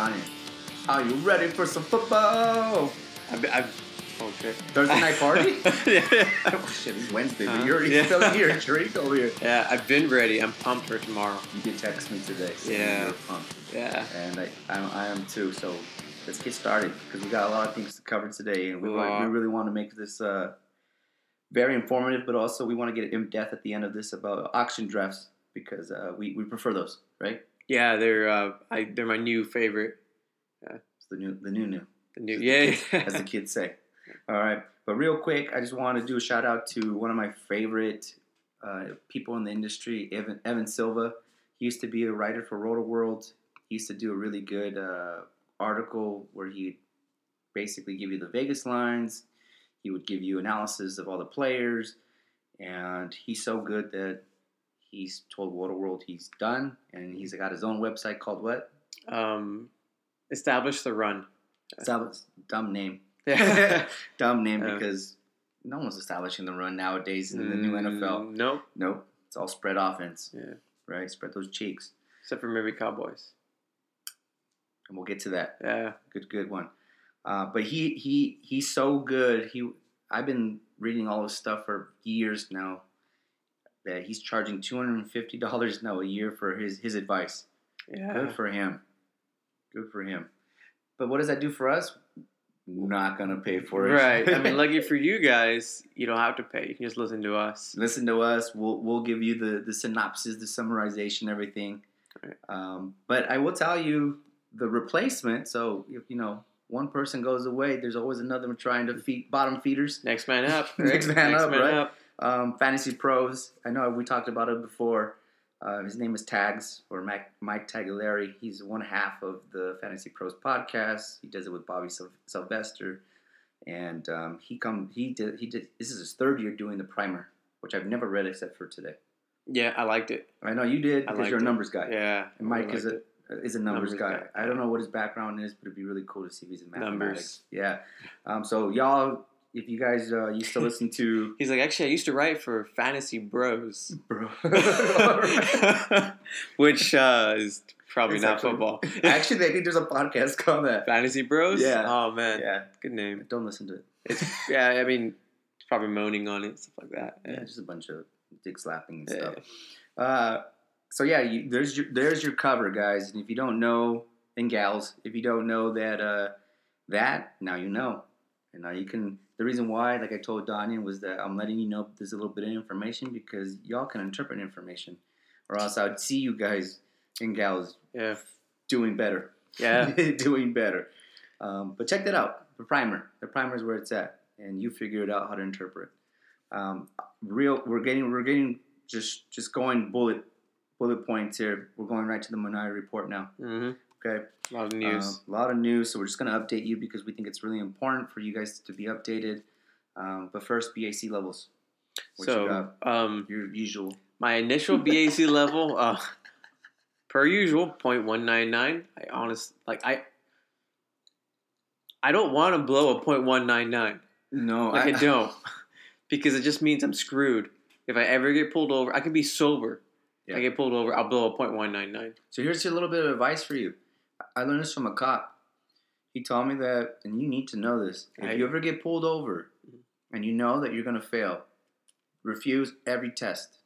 Donnie, are you ready for some football? I've, I've, okay. Thursday night party? yeah, oh shit, it's Wednesday, but you're already Yeah. still here, Drake over here. yeah, I've been ready. I'm pumped for tomorrow. You did text me today, so Yeah. you're pumped. Yeah. and I, I, I am too. So let's get started because we got a lot of things to cover today, and we, want, we really want to make this uh, very informative, but also we want to get in depth at the end of this about auction drafts because uh, we, we prefer those, right? Yeah, they're uh, I they're my new favorite. It's the new the new new, The new yeah, kids- as the kids say. All right, but real quick, I just want to do a shout out to one of my favorite uh, people in the industry, Evan Evan Silva. He used to be a writer for Roto World. He used to do a really good uh, article where he basically give you the Vegas lines. He would give you analysis of all the players, and he's so good that he's told Roto World he's done, and he's got his own website called what? um, establish the run. A dumb name. Yeah. dumb name because no one's establishing the run nowadays in the new NFL. Mm, Nope. Nope, it's all spread offense, Yeah. right? Spread those cheeks, Except for maybe Cowboys. and we'll get to that. Yeah. Good, good one. Uh, but he he he's so good. He I've been reading all his stuff for years now. That he's charging two hundred and fifty dollars now a year for his his advice. Yeah. Good for him. Good for him. But what does that do for us? Not gonna pay for it. Right. I mean, lucky for you guys, you don't have to pay. You can just listen to us. listen to us. We'll we'll give you the the synopsis, the summarization, everything. Right. Um, but I will tell you the replacement. So if you know one person goes away, there's always another one trying to feed bottom feeders. Next man up. Next man up, man right? Um, Fantasy Pros. I know we talked about it before. Uh, his name is Tags or Mike, Mike Tagliere. He's one half of the Fantasy Pros podcast. He does it with Bobby Syl- Sylvester, and um, he come he did he did. This is his third year doing the primer, which I've never read except for today. Yeah, I liked it. I know you did because you're a it. numbers guy. Yeah. And Mike is a it. is a numbers, Numbers guy. guy. I don't know what his background is, but it'd be really cool to see if he's in mathematics. Numbers. Yeah. Um, so y'all, if you guys uh, used to listen to He's like, actually, I used to write for Fantasy Bros, bro, which uh, is probably It's not actually- football. actually, I think there's a podcast called that. Fantasy Bros. Yeah. Oh man. Yeah, Good name. don't listen to it. It's yeah. I mean, it's probably moaning on it, stuff like that. Yeah, just a bunch of dick slapping and Yeah. stuff. Uh, so yeah, you, there's your there's your cover, guys. And if you don't know, and gals, if you don't know that uh, that now you know, and now you can. The reason why, like I told Danya, was that I'm letting you know there's a little bit of information because y'all can interpret information, or else I would see you guys and gals Yeah. doing better. Yeah. doing better. Um, but check that out. The primer. The primer is where it's at, and you figure it out how to interpret. Um, real. We're getting. We're getting just just going bullet bullet points here. We're going right to the Minority report now. hmm Okay. A lot of news. Uh, a lot of news. So we're just going to update you because we think it's really important for you guys to be updated. Um, but first, BAC levels. What you so, got? um, Your usual. my initial BAC level, uh, per usual, 0.199. I honest like I. I don't want to blow a 0.199. No, Like I, don't, because it just means I'm screwed. If I ever get pulled over, I could be sober. Yeah. I get pulled over, I'll blow a 0.199. So here's a little bit of advice for you. I learned this from a cop. He told me that, and you need to know this. If you ever get pulled over and you know that you're going to fail, refuse every test.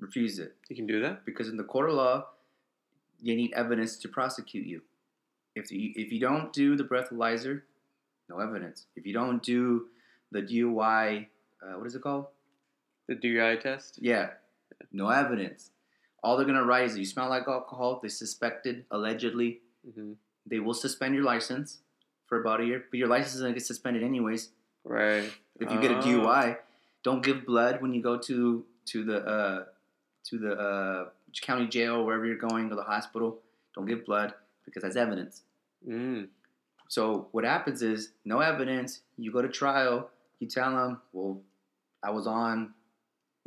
Refuse it. You can do that. Because in the court of law, you need evidence to prosecute you. If you, if you don't do the breathalyzer, no evidence. If you don't do the DUI, uh, what is it called? The DUI test. Yeah, no evidence. All they're gonna write is you smell like alcohol. They suspected allegedly. hmm They will suspend your license for about a year, but your license is gonna get suspended anyways. Right. If you get a Oh. DUI, don't give blood when you go to to the uh, to the uh, county jail wherever you're going or the hospital. Don't give blood because that's evidence. Mm. So what happens is no evidence. You go to trial. You tell them, well, I was on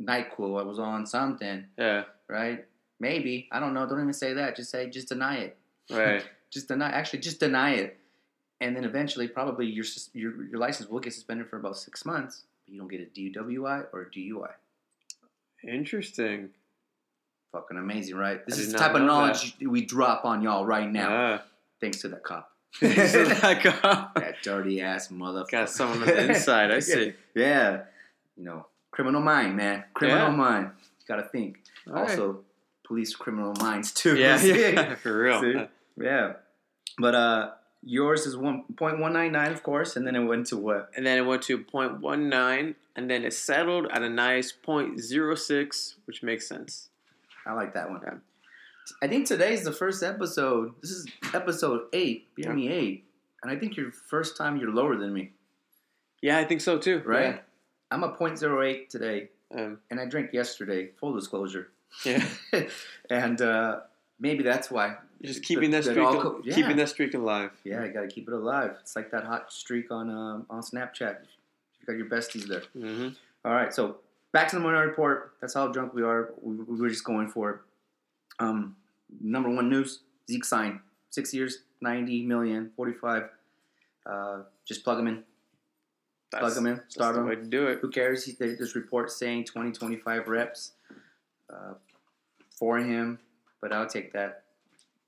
Nyquil. I was on something. Yeah. right? Maybe I don't know. Don't even say that. Just say just deny it. Right. Just deny. Actually, just deny it, and then eventually, probably your your your license will get suspended for about six months. But you don't get a DUI or a DUI. Interesting. Fucking amazing, right? This is the type of know knowledge we drop on y'all right now. Ah, Thanks to that cop. That guy. that dirty ass motherfucker. Got someone on the inside. I see. Yeah. You know, criminal mind, man. Criminal Yeah. mind. You gotta think. All right. Also, police criminal minds too. yeah, yeah, for real. See? Yeah. But uh yours is one point one nine nine, of course, and then it went to what? And then it went to 0.19, and then it settled at a nice 0.06, which makes sense. I like that one. Yeah. I think today's the first episode. This is episode eight, BME eight. And I think your first time you're lower than me, Yeah, I think so too. right? I'm a .08 today, Um, and I drank yesterday. Full disclosure. yeah. and uh, maybe that's why. You're just keeping that That streak, co- yeah. keeping that streak alive. Yeah, I got to keep it alive. It's like that hot streak on um, on Snapchat. You got your besties there. hmm All right, so back to the morning Report. That's how drunk we are. We, we were just going for it. Um, number one news: Zeke signed six years, ninety million, forty-five. Uh, just plug him in. That's, plug him in. Start the him. way to do it. Who cares? He, there's this report saying 20, 25 reps uh, for him, but I'll take that.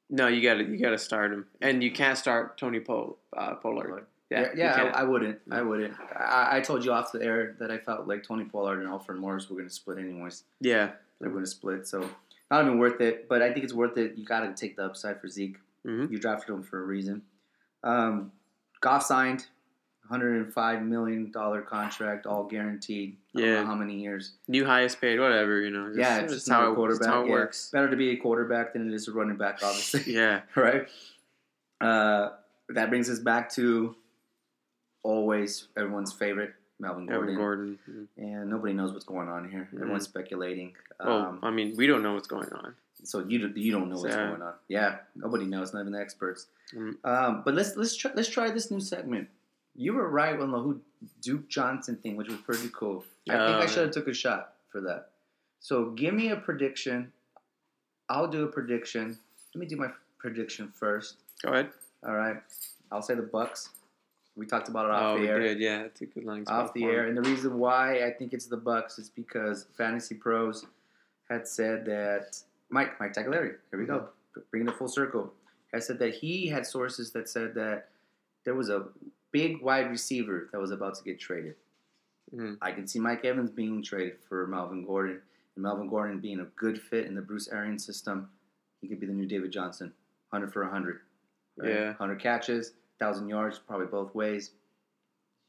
No, you got to you got to start him, and you can't start Tony Pol, uh, Pollard. Yeah, you yeah. I, I wouldn't. I wouldn't. I, I told you off the air that I felt like Tony Pollard and Alfred Morris were going to split anyways. yeah. They're going to split, so not even worth it. But I think it's worth it. You got to take the upside for Zeke. Mhm. You drafted him for a reason. Um, Goff signed, 105 million dollar contract, all guaranteed. I don't Yeah. know how many years? New highest paid, whatever you know. Just, yeah, it's just just how how a it, quarterback. just how it yeah. works. Better to be a quarterback than it is a running back, obviously. Yeah, right. Uh, that brings us back to always everyone's favorite Melvin Gordon. Evan Gordon. And nobody knows what's going on here. Mhm. Everyone's speculating. Well, Um, I mean, we don't know what's going on. so you you don't know what's Yeah. going on. Yeah, nobody knows, not even the experts. Mm. Um, but let's let's try let's try this new segment. You were right on the who Duke Johnson thing, which was pretty cool. I think Oh, I should have took a shot for that. So give me a prediction. I'll do a prediction. Let me do my prediction first. Go ahead. All right. I'll say the Bucks. We talked about it oh, off oh, the air. did. Yeah, that's a good line. Off the air, and the reason why I think it's the Bucks is because Fantasy Pros had said that Mike Mike Tagliere. Here we go, mm-hmm. bringing it full circle. Has said that he had sources that said that there was a big wide receiver that was about to get traded. Mhm. I can see Mike Evans being traded for Melvin Gordon, and Melvin Gordon being a good fit in the Bruce Arians system. He could be the new David Johnson, hundred for hundred. Yeah. hundred catches, thousand yards, probably both ways.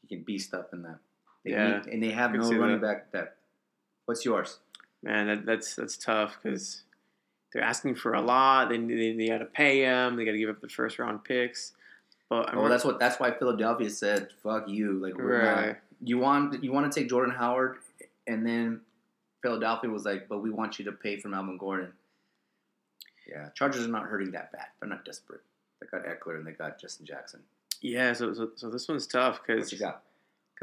He can beast up in that. They Yeah, need- and they have no running that. back depth. What's yours? Man, that, that's that's tough because they're asking for a lot. They they, they got to pay him. They got to give up the first round picks. But Well, oh, that's what that's why Philadelphia said, "Fuck you." Like, we're not- you want you want to take Jordan Howard, and then Philadelphia was like, "But we want you to pay for Melvin Gordon." Yeah, Chargers are not hurting that bad. They're not desperate. They got Ekeler and they got Justin Jackson. Yeah, so, so so this one's tough because you got?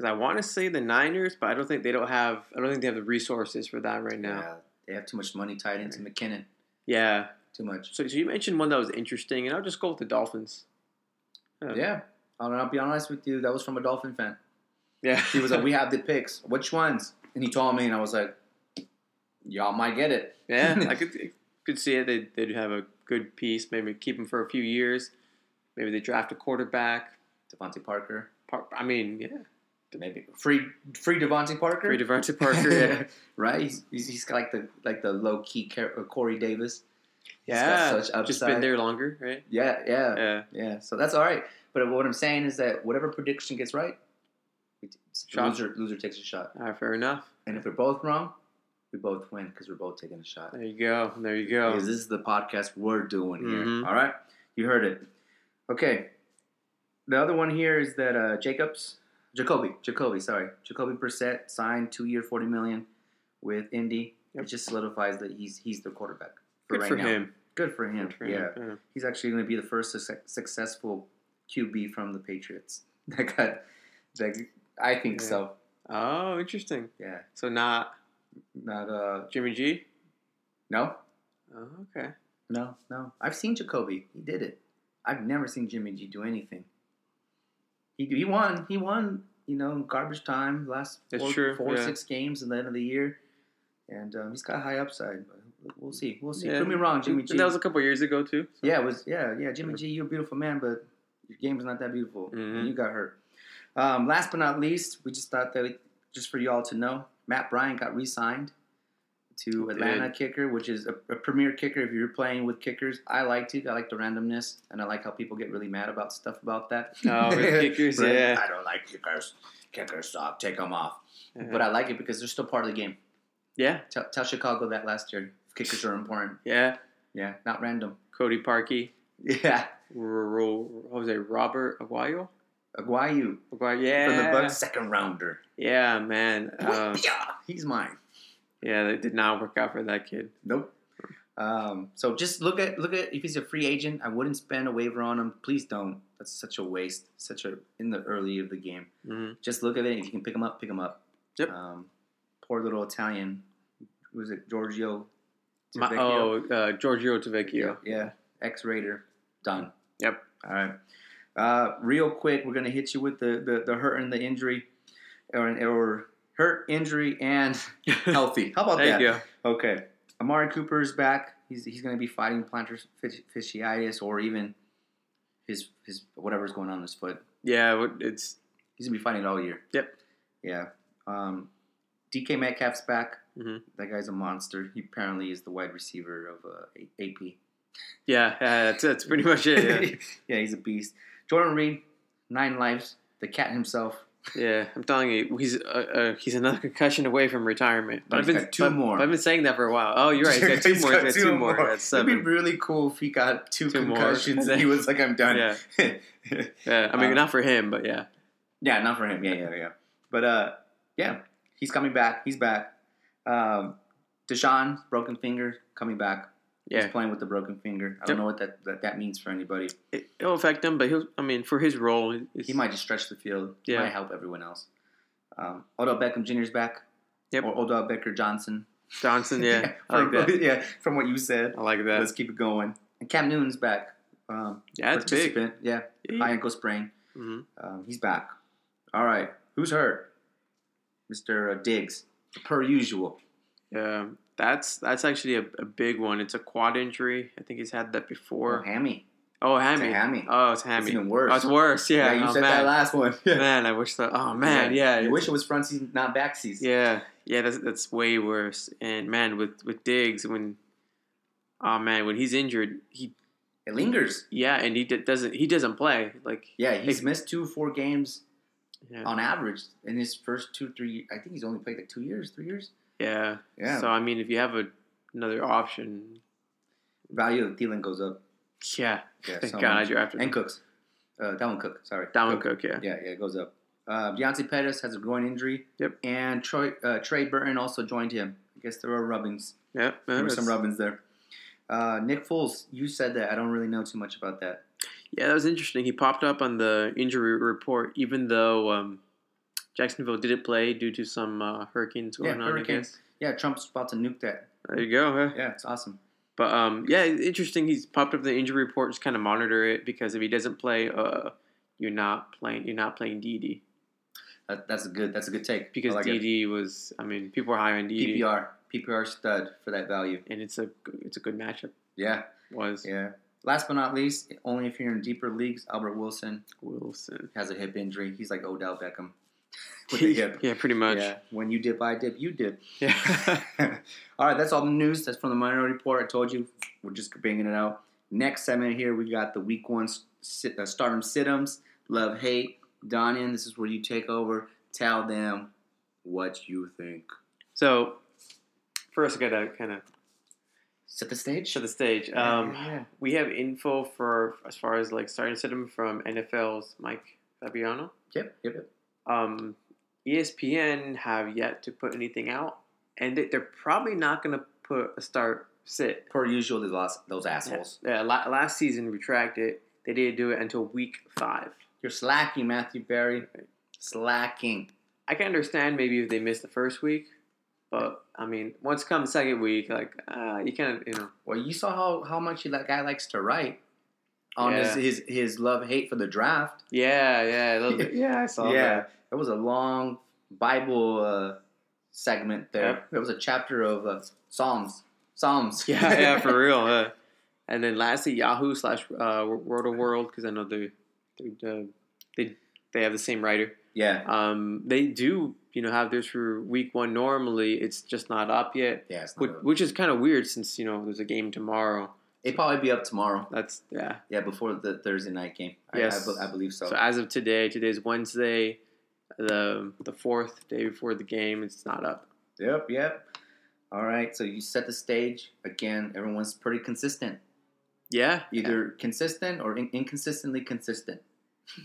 I want to say the Niners, but I don't think they don't have. I don't think they have the resources for that right now. Yeah, they have too much money tied into McKinnon. Yeah. Too much. So, so you mentioned one that was interesting, and I'll just go with the Dolphins. Yeah, I'll, I'll be honest with you. That was from a Dolphin fan. Yeah. He was like, "We have the picks. Which ones?" And he told me, and I was like, "Y'all might get it." yeah, I could could see it. They they'd have a good piece. Maybe keep him for a few years. Maybe they draft a quarterback. DeVante Parker, Par- I mean, yeah, maybe free free DeVante Parker. free DeVante Parker. Yeah, right? He's, he's, he's got like the like the low key uh, Corey Davis. Yeah. such upside. Just been there longer, right? Yeah, yeah, Yeah. yeah. So that's all right. But what I'm saying is that whatever prediction gets right, we t- Shot. loser loser takes a shot. All right, fair enough. And if we're both wrong, we both win because we're both taking a shot. There you go. There you go. Because this is the podcast we're doing here. Mhm. All right, you heard it. Okay. The other one here is that uh, Jacobs, Jacoby, Jacoby, sorry, Jacoby Brissett signed two year, forty million with Indy. Yep. It just solidifies that he's he's the quarterback. For Good right for now. him. Good for him. Good for yeah. him. he's actually going to be the first suc successful QB from the Patriots. That got, that, I think Yeah. so. Oh, interesting. Yeah, So not not uh, Jimmy G. no, Oh, okay. no, no. I've seen Jacoby. He did it. I've never seen Jimmy G do anything. He he won. He won. You know, garbage time last That's four, true, four yeah. six games in the end of the year, and um, he's got high upside. But we'll see. We'll see. Yeah. Prove me wrong, Jimmy G. And that was a couple years ago too. so- Yeah, it was. Yeah, yeah. Jimmy G, you're a beautiful man, but your game's not that beautiful. Mhm. And you got hurt. Um, last but not least, we just thought that we, just for y'all to know, Matt Bryant got re-signed to Atlanta kicker, which is a, a premier kicker. If you're playing with kickers, I like to. I like the randomness, and I like how people get really mad about stuff about that. Oh, with kickers, yeah. I don't like kickers. Kickers suck. Take them off. Yeah. But I like it because they're still part of the game. yeah, Tell, tell Chicago that last year. Kickers are important. yeah. Yeah, not random. Cody Parkey, Yeah, what? Robert Aguayo. Aguayu Aguayo, yeah, from the Bucks, second rounder. yeah, man. Um, yeah, he's mine. yeah, that did not work out for that kid. Nope. Um, so just look at look at if he's a free agent. I wouldn't spend a waiver on him. Please don't. That's such a waste. Such a in the early of the game. hmm Just look at it. If you can pick him up, pick him up. Yep. Um, poor little Italian. Who was it? Giorgio. My, oh, uh, Giorgio Tavecchio. Yeah, ex Raider, done. Yep. All right. Uh, real quick, we're gonna hit you with the the, the hurt and the injury, or or hurt, injury, and healthy. How about that? you. Okay. Amari Cooper is back. He's he's gonna be fighting plantar fasciitis or even his his whatever's going on in his foot. Yeah, it's He's gonna be fighting it all year. Yep. Yeah. Um, DK Metcalf's back. Mhm. That guy's a monster. He apparently is the wide receiver of uh, AP. yeah, yeah. That's, that's pretty much it. Yeah. yeah, he's a beast. Jordan Reed, nine lives. The cat himself. Yeah, I'm telling you, he's uh, uh, he's another concussion away from retirement. But I've been two but- more. but I've been saying that for a while. Oh, you're right. He's got two more. He's got two more. That's It'd be really cool if he got two, Two concussions and he was like, "I'm done." Yeah, yeah. I mean, Um, not for him, but yeah. Yeah, not for him. Yeah, yeah, yeah. But uh, yeah, he's coming back. He's back. Um, Deshaun, broken finger, coming back. Yeah, He's playing with the broken finger. I don't Yep. know what that, that that means for anybody. it, will affect him, but he'll. I mean, for his role, He might just stretch the field. He Yeah. might help everyone else. Um, Odell Beckham Jr.'s back. Yep. Or Odell Becker Johnson. Johnson. Yeah, I from, that. Yeah, from what you said. I like that. Let's keep it going. And Cam Newton's back. Um, Yeah, it's big. participant. Yeah, high ankle sprain. hmm Um, he's back. All right. Who's hurt? Mr. uh, Diggs, per usual. Yeah, that's that's actually a, a big one. It's a quad injury. I think he's had that Or before. Oh, oh, hammy. Oh, It's a hammy. hammy. Oh, it's It's hammy. even worse. Oh, it's worse. Yeah. you oh, said man. that last one. Man, I wish that. Oh man, yeah. You wish it was front season, not back season. Yeah, yeah, that's that's way worse. And man, with with Diggs, when oh man, when he's injured, he It lingers. yeah, and he d- doesn't he doesn't play like Yeah, he's missed two, four games yeah, on average in his first two, three. I think he's only played like two years, three years. yeah. Yeah. So I mean, if you have a, another option, Value of Thielen goes up. yeah, Yeah, thank so God I much. drafted And. Cooks. Uh, Dalvin Cook. Sorry. Dalvin Cook, yeah. Yeah, yeah, it goes up. Uh, Deontay Pettis has a groin injury. Yep. And Troy uh, Trey Burton also joined him. I guess there were rubbings. Yeah, There were some rubbings there. Uh, Nick Foles, you said that. I don't really know too much about that. Yeah, that was interesting. He popped up on the injury report, even though um, Jacksonville didn't play due to some uh, hurricanes Yeah, going on. I hurricane. Yeah, Trump's about to nuke that. There you go. Huh? Yeah, it's awesome. But um, yeah, it's interesting. He's popped up the injury report. Just kind of monitor it because if he doesn't play, uh, you're not playing. You're not playing DD That, that's a good. That's a good take. because I like it. DD was. I mean, people are high on DD, PPR PPR stud for that value. and it's a it's a good matchup. Yeah, Was yeah. Last but not least, only if you're in deeper leagues, Albert Wilson Wilson? has a hip injury. He's like Odell Beckham with the hip. yeah, pretty much. Yeah, when you dip, I dip, you dip. Yeah. all right, that's all the news. That's from the Minority Report. I told you, we're just banging it out. Next segment here, we got the week one sit, uh, stardom situms, love, hate. Donian, this is where you take over. Tell them what you think. so first, I gotta kind of Set the stage. set the stage. Um, yeah, yeah. we have info for as far as like starting to sit him from NFL's Mike Fabiano. Yep, yep, yep. um, ESPN have yet to put anything out, and they- they're probably not going to put a start sit. Per usual, those, those assholes. Yeah, la- last season retracted. They didn't do it until week five. You're slacking, Matthew Berry. Slacking. I can understand maybe if they missed the first week, but I mean, once come second week, like uh, you kind of you know, Well, you saw how, how much that guy likes to write on Yeah. his, his his love hate for the draft. yeah, yeah, yeah, I saw yeah, that. there was a long Bible uh, segment there. Yep. There was a chapter of uh, Psalms, Psalms. Yeah, yeah, for real. And then lastly, Yahoo slash uh, World of World because I know they they, uh, they they have the same writer. Yeah, Um, they do you know have this for week one. Normally, it's just not up yet, yeah. It's not which, a- which is kind of weird since you know there's a game tomorrow. It'd probably be up tomorrow. That's yeah. Yeah, before the Thursday night game. I- Yes. I, be- I believe so. So as of today, today's Wednesday, the the fourth day before the game. It's not up. Yep, yep. All right, so you set the stage again. Everyone's pretty consistent, Yeah, either consistent or in- inconsistently consistent.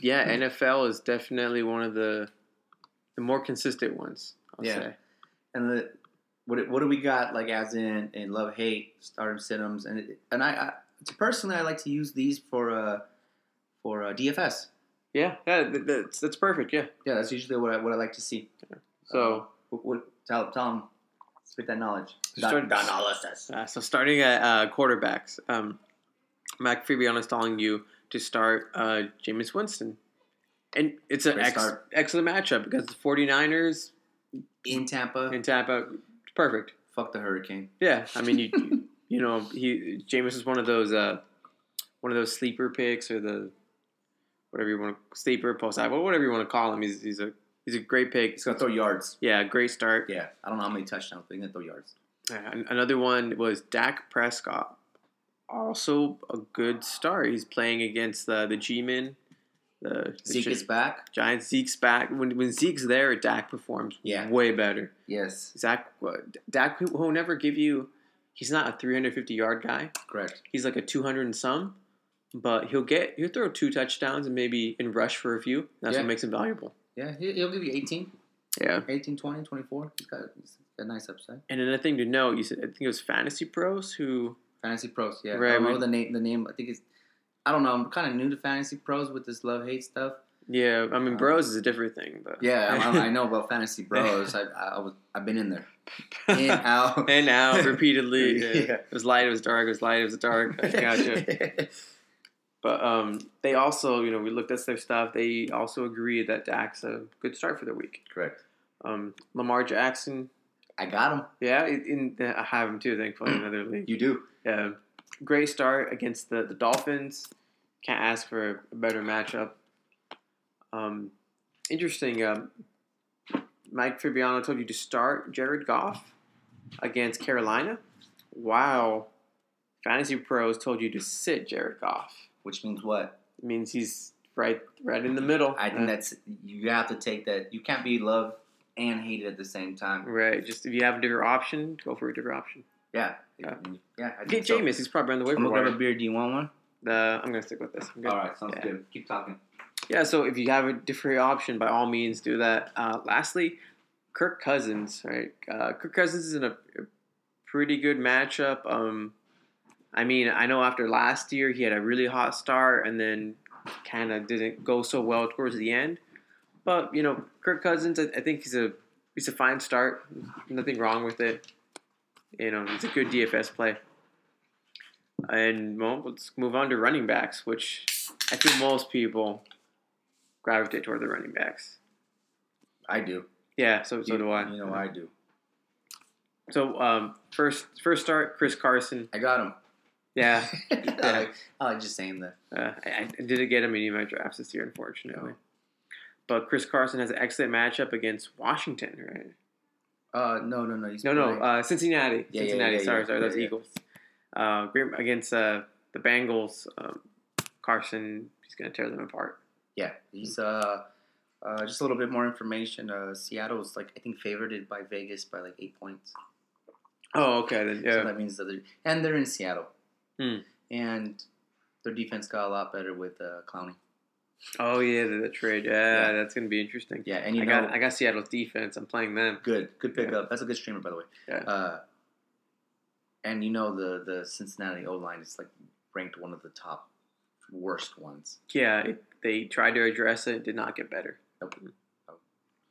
Yeah. NFL is definitely one of the the more consistent ones. I'll Yeah. say. And the what what do we got like as in in love hate stardom situms and it, and I, I personally I like to use these for uh for uh, DFS. Yeah, yeah. That's that's perfect. Yeah. Yeah, that's usually what I, what I like to see. So What, what tell tell them spit that knowledge. Start- Don, analysis. Uh, so starting at uh, quarterbacks, um, Mike Fabiano is telling you to start uh, Jameis Winston. And it's an ex- excellent matchup because the 49ers In Tampa, in Tampa, perfect. fuck the Hurricane. Yeah, I mean, you you, know, he Jameis is one of those uh, one of those sleeper picks or the whatever you want to sleeper post whatever you want to call him. He's, he's a he's a great pick. He's gonna throw yards. Yeah, great start. Yeah, I don't know how many touchdowns, but he's gonna throw yards. Uh, an- Another one was Dak Prescott. Also a good start. He's playing against the the G-men. The, the Zeke Gi- is back. Giants. Zeke's back. When when Zeke's there, Dak performs Yeah. way better. Yes, Zach what- Dak will never give you. He's not a 350 yard guy. correct. He's like a 200 and some, but he'll get he'll throw two touchdowns and maybe in rush for a few. That's Yeah. what makes him valuable. Yeah, he- he'll give you 18, Yeah. 18, 20, 24. He's got, he's got a nice upside. And another thing to note, you said I think it was Fantasy Pros who Fantasy pros, yeah. Right, I don't know the name. The name. I think it's. I don't know. I'm kind of new to fantasy pros with this love hate stuff. yeah, I mean Um, Bros is a different thing, but Yeah, I, I know about fantasy bros. I, I was. I've been in there. In out. and out repeatedly. Yeah. It was light, it was dark, it was light, it was dark. I gotcha. But um, they also, you know, we looked at their stuff. They also agreed that Dak's a good start for the week. Correct. Um, Lamar Jackson, I got him. yeah, in, in, I have him too. Thankfully, in another league. You do. Yeah, great start against the, the Dolphins. Can't ask for a better matchup. Um, interesting. Um, Mike Fabiano told you to start Jared Goff against Carolina. Wow. Fantasy Pros told you to sit Jared Goff. Which means what? It means he's right right in the middle. I think Uh, that's you have to take that. You can't be loved and hate it at the same time. right. Just if you have a different option, go for a different option. Yeah. Yeah. Yeah. I Get so. Jameis. He's probably on the way I'm gonna grab a beer. Do you want one? The I'm gonna stick with this. All right. Sounds Yeah. good. Keep talking. Yeah, so if you have a different option, by all means do that. Uh, lastly, Kirk Cousins, right? Uh, Kirk Cousins is in a, a pretty good matchup. Um, I mean, I know after last year he had a really hot start and then kind of didn't go so well towards the end. But you know, Kirk Cousins, I, I think he's a he's a fine start. Nothing wrong with it. You know, he's a good DFS play. And well, let's move on to running backs, which I think most people gravitate toward the running backs. I do. Yeah, so so You- do I. You know I do. So um, first first start, Chris Carson. I got him. Yeah, I, like, I like just saying that. uh, I, I didn't get him in any of my drafts this year, unfortunately. But Chris Carson has an excellent matchup against Washington, right? Uh, no, no, no. He's No, no, uh, Cincinnati. Yeah, Cincinnati. yeah, sorry, yeah, sorry, that's yeah. Eagles. Uh, against uh, the Bengals. Um, Carson, he's gonna tear them apart. yeah. He's uh, uh, just a little bit more information. Uh, Seattle's like I think favored by Vegas by like eight points. Oh, okay then. So Yeah, that means that they're and they're in Seattle, Hmm. and their defense got a lot better with uh, Clowney. Oh yeah, the, the trade. Yeah, Yeah. that's gonna be interesting. Yeah, and you I know, got I got Seattle's defense. I'm playing them. good, good pickup. That's a good streamer, by the way. Yeah. Uh, and you know the the Cincinnati O line is like ranked one of the top worst ones. Yeah, it, they tried to address it, did not get better.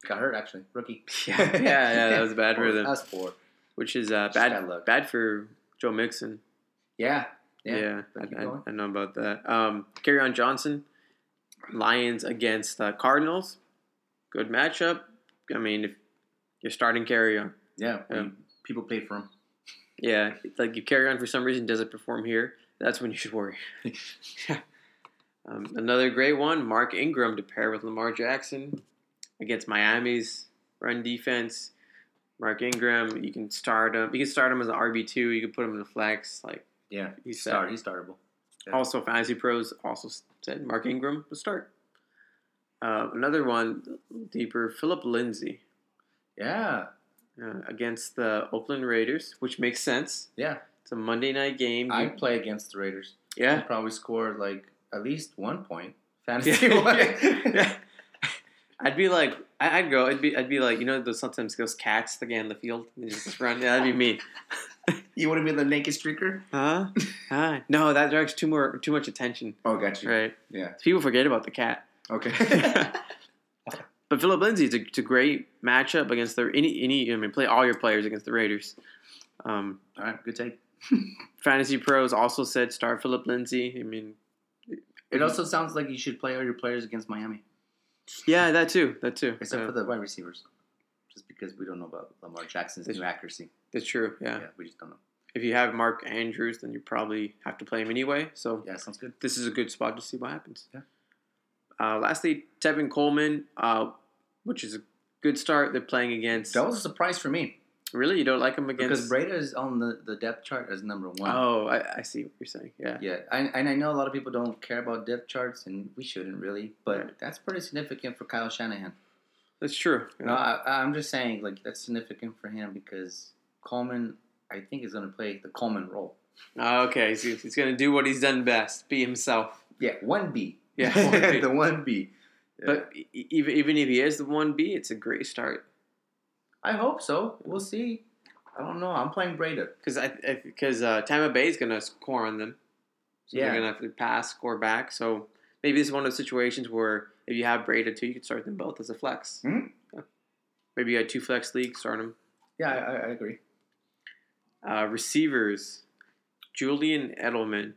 Got hurt actually, rookie. Yeah, yeah, yeah, that was bad for them. That's four. Which is uh, bad bad for Joe Mixon. Yeah, Yeah, yeah. I, I. I know about that. Um, Kerryon Johnson, Lions against uh, Cardinals. Good matchup. I mean, if you're starting Kerryon, Yeah, Yeah. people paid for him. Yeah, like if Kerryon for some reason doesn't perform here, that's when you should worry. um, another great one, Mark Ingram to pair with Lamar Jackson against Miami's run defense. Mark Ingram, you can start him. You can start him as an RB two. You can put him in the flex. Like Yeah, he's start. He's startable. Yeah. Also, Fantasy Pros also said Mark Ingram will start. Uh, another one deeper, Phillip Lindsay Yeah, uh, against the Oakland Raiders, which makes sense. yeah. It's a Monday night game. I'd play against the Raiders. yeah, He'd probably score like at least one point. Fantasy wise. yeah. I'd be like, I- I'd go. I'd be, I'd be like, you know, those sometimes those cats that get on the field and just run. Yeah, that'd be me. You want to be the naked streaker? Huh? Huh? No, that directs too more, too much attention. Oh, gotcha. Right? Yeah. People forget about the cat. Okay. But Phillip Lindsay, it's a, it's a great matchup against the any any. I mean, play all your players against the Raiders. Um, All right. Good take. Fantasy Pros also said start Phillip Lindsay. I mean, It also sounds like you should play all your players against Miami, yeah, that too, that too. except Uh, for the wide receivers, just because we don't know about Lamar Jackson's new accuracy. That's true. Yeah. Yeah, we just don't know. If you have Mark Andrews, then you probably have to play him anyway. So Yeah, sounds good. this is a good spot to see what happens. Yeah. Uh, lastly, Tevin Coleman, uh, which is a good start. They're playing against. That was a surprise for me Really, you don't like him against? because Breida is on the, the depth chart as number one. Oh, I, I see what you're saying. Yeah. Yeah, I, and I know a lot of people don't care about depth charts, and we shouldn't really, but Right. that's pretty significant for Kyle Shanahan. That's true. No, I, I'm just saying, like that's significant for him because Coleman, I think, is going to play the Coleman role. Oh, okay, he's, he's going to do what he's done best, be himself. Yeah, one B. Yeah, 1B. the one B. But e- even even if he is the one B, it's a great start I hope so. We'll see. I don't know. I'm playing Breida. because I because uh, Tampa Bay is going to score on them, so Yeah. they're going to have to pass, score back. So maybe this is one of those situations where if you have Breida too, you can start them both as a flex. Mhm. Yeah. Maybe you had two flex leagues, start them. Yeah, I, I agree. Uh, receivers, Julian Edelman.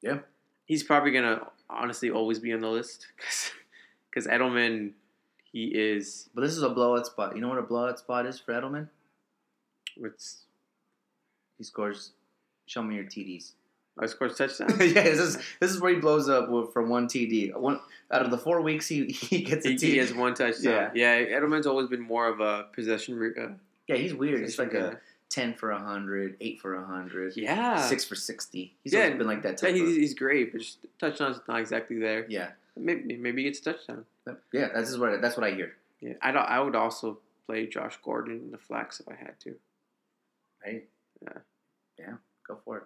Yeah. he's probably going to honestly always be on the list because Edelman, he is But this is a blowout spot. You know what a blowout spot is for Edelman? what's He scores. Show me your TDs. I scores touchdowns. yeah, this is this is where he blows up from one TD. One out of the four weeks, he he gets a he, TD. he has one touchdown. Yeah. yeah, Edelman's always been more of a possession. Uh, yeah, he's weird. It's like possession a ten for hundred, eight for hundred, yeah, six for sixty. He's Yeah, always been like that. Yeah, he's, he's great, but just touchdowns not exactly there. yeah, Maybe maybe it's touchdown. yeah. That's what that's what I hear. Yeah, I don't, I would also play Josh Gordon in the flex if I had to. Hey, Yeah. yeah, go for it.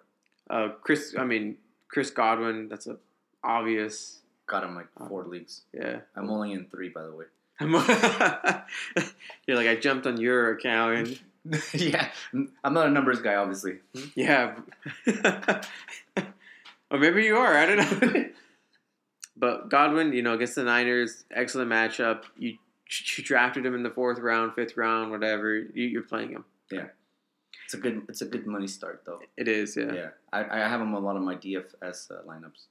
Uh, Chris, I mean Chris Godwin. That's a obvious. Got him like Uh, four leagues. Yeah. I'm only in three, by the way. You're like I jumped on your account and yeah, I'm not a numbers guy, obviously. yeah, or maybe you are. I don't know. but Godwin, you know, against the Niners, excellent matchup. You, you drafted him in the fourth round, fifth round, whatever. You, you're playing him. Yeah. It's a good it's a good money start though. It is, yeah. Yeah, Yeah, I, I have him a lot of my DFS uh, lineups.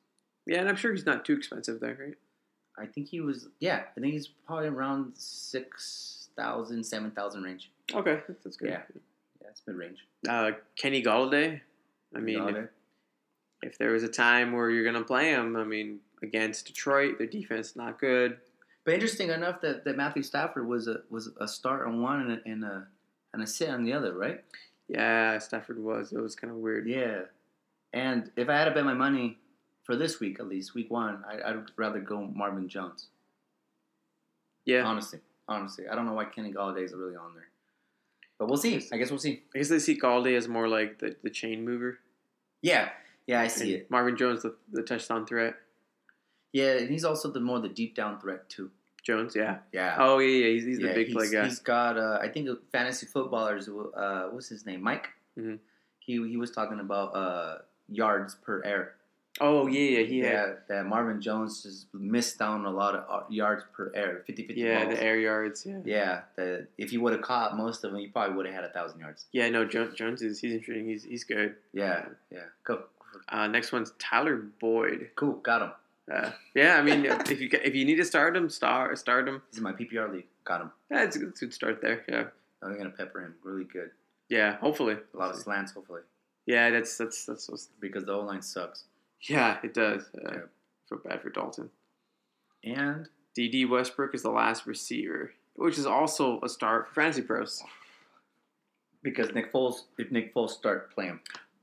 Yeah, and I'm sure he's not too expensive there, right? I think he was yeah. I think he's probably around six thousand, seven thousand range. Okay, that's, that's good. Yeah. Yeah, it's mid range. Uh, Kenny Golladay. I mean, if, if there was a time where you're gonna play him, I mean, against Detroit, their defense is not good. but interesting enough that, that Matthew Stafford was a was a start on one and a, and a and a sit on the other, right? Yeah, Stafford was. It was kind of weird. Yeah. And if I had to bet my money for this week, at least week one, I, I'd rather go Marvin Jones. Yeah, Honestly, honestly, I don't know why Kenny Golladay is really on there, but we'll see. I guess we'll see. I guess they see Golladay as more like the, the chain mover. Yeah, yeah, I see and it. Marvin Jones, the, the touchdown threat. Yeah, and he's also the more the deep down threat too. Jones, yeah. Yeah. Oh yeah, yeah. He's, he's the Yeah, big play guy. He's got, uh, I think, fantasy footballers. Uh, what's his name? Mike. Mhm. He he was talking about uh, yards per air. Oh yeah, yeah. He had yeah, that Marvin Jones just missed down a lot of uh, yards per air, 50 50 yeah balls. the air yards. Yeah. Yeah, that if he would have caught most of them, he probably would have had a thousand yards. Yeah, no, Jones, Jones is he's interesting. He's he's good. Yeah, yeah, go. Uh, next one's Tyler Boyd. Cool, got him. Uh, yeah, I mean, if you if you need to start him, start start him. He's in my PPR league. Got him. Yeah, it's a good, good start there. Yeah. I'm gonna pepper him really good. Yeah, hopefully. A lot of slants, hopefully, Yeah, that's that's that's. what's- because the O line sucks. Yeah, it does. Uh, Yeah. Feel bad for Dalton. And DD Westbrook is the last receiver, which is also a start for Fantasy Pros. because Nick Foles, if Nick Foles start playing,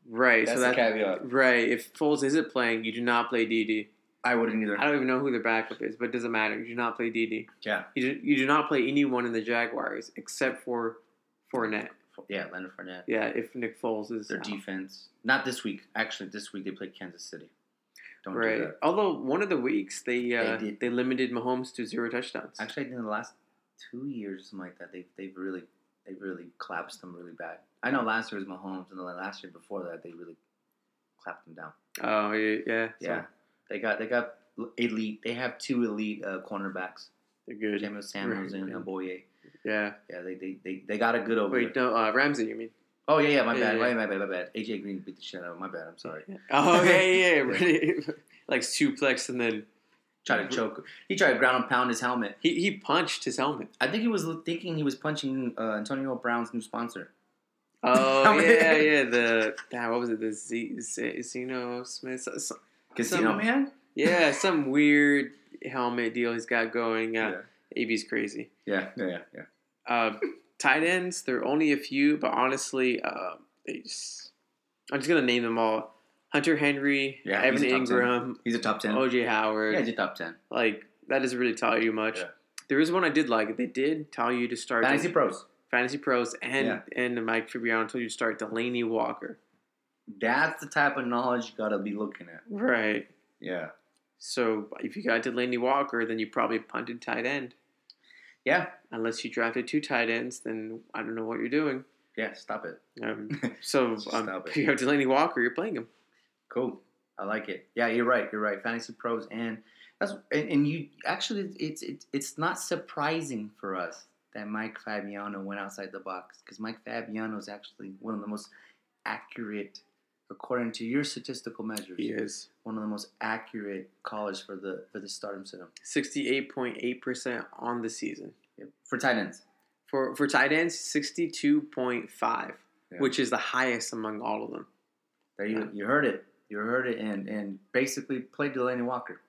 Right. that's so the caveat. right. If Foles isn't playing, you do not play DD. I wouldn't either. I don't even know who their backup is, but it doesn't matter. You do not play DD. Yeah, You do, you do not play anyone in the Jaguars except for Fournette. Yeah, Leonard Fournette. Yeah, if Nick Foles is Their out. defense. Not this week. Actually, this week they played Kansas City. Don't do Right. that. Although one of the weeks they uh, did. they, limited Mahomes to zero touchdowns. Actually, in the last two years, something like that, they've they've really they really collapsed them really bad. I know last year was Mahomes, and the last year before that, they really clapped them down. oh yeah, yeah. so they got they got elite. They have two elite uh, cornerbacks, they're good. Jameis Samuels Right. and Bouye. Yeah. Yeah, they, they, they, they got it good over Wait, there. no, uh, Ramsey. You mean? Oh yeah, yeah, my Yeah, bad, yeah. my bad, my bad, my bad. AJ Green beat the shit out of him. My bad. I'm sorry. Oh yeah, yeah, yeah. really. like suplex and then try to choke. He tried to ground and pound his helmet. he, he punched his helmet. I think he was thinking he was punching uh, Antonio Brown's new sponsor. Oh yeah, yeah. The damn, what was it? The Z, Z Zeno Smith. Casino Some- man. yeah, some weird helmet deal he's got going. Uh, AB's crazy. yeah, yeah, yeah, yeah. Uh, tight ends, there are only a few, but honestly, uh, just, I'm just gonna name them all: Hunter Henry, Yeah, Evan he's Engram, He's a top ten. OJ Howard. yeah, he's a top ten. Like that doesn't really tell you much. Yeah. There is one I did like. They did tell you to start Fantasy pros. Fantasy Pros and Yeah. and Mike Fabiano told you to start Delanie Walker. That's the type of knowledge you gotta be looking at. Right. Yeah, So if you got Delanie Walker, then you probably punted tight end. Yeah, Unless you drafted two tight ends, then I don't know what you're doing. yeah. Stop it. Um, so um, stop it. if you have Delanie Walker, you're playing him. Cool. I like it. Yeah, you're right. You're right. Fantasy pros and that's and, and you actually it's it's it's not surprising for us that Mike Fabiano went outside the box because Mike Fabiano is actually one of the most accurate, according to your statistical measures, He is one of the most accurate callers for the for the stardom system sixty-eight point eight percent on the season Yep. for tight ends. for for tight ends. Sixty-two point five, Yeah. which is the highest among all of them. There you you heard it. You heard it, and and basically played Delanie Walker.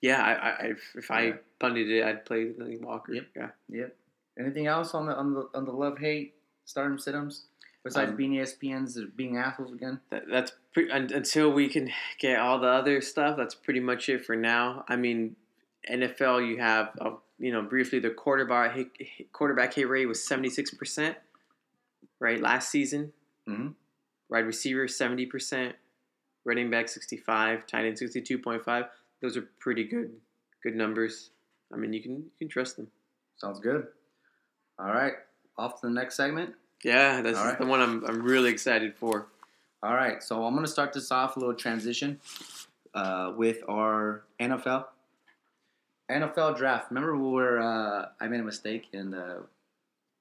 Yeah, I, I, if, I Yeah. punted it, I'd play Delanie Walker. Yep. Yeah. Yep. Anything else on the on the on the love hate stardom sittums besides Um, being ESPN's being assholes again? That, that's pre- until we can get all the other stuff. That's pretty much it for now. I mean, NFL, you have uh, you know briefly the quarterback hit, quarterback hit rate was seventy six percent, right? Last season, Mhm. wide receiver seventy percent, running back sixty five, tight end sixty two point five. Those are pretty good good numbers. I mean, you can you can trust them. Sounds good. All right, off to the next segment. Yeah, that's right. the one I'm I'm really excited for. All right, so I'm gonna start this off a little transition uh, with our NFL NFL draft. Remember where uh, I made a mistake and uh,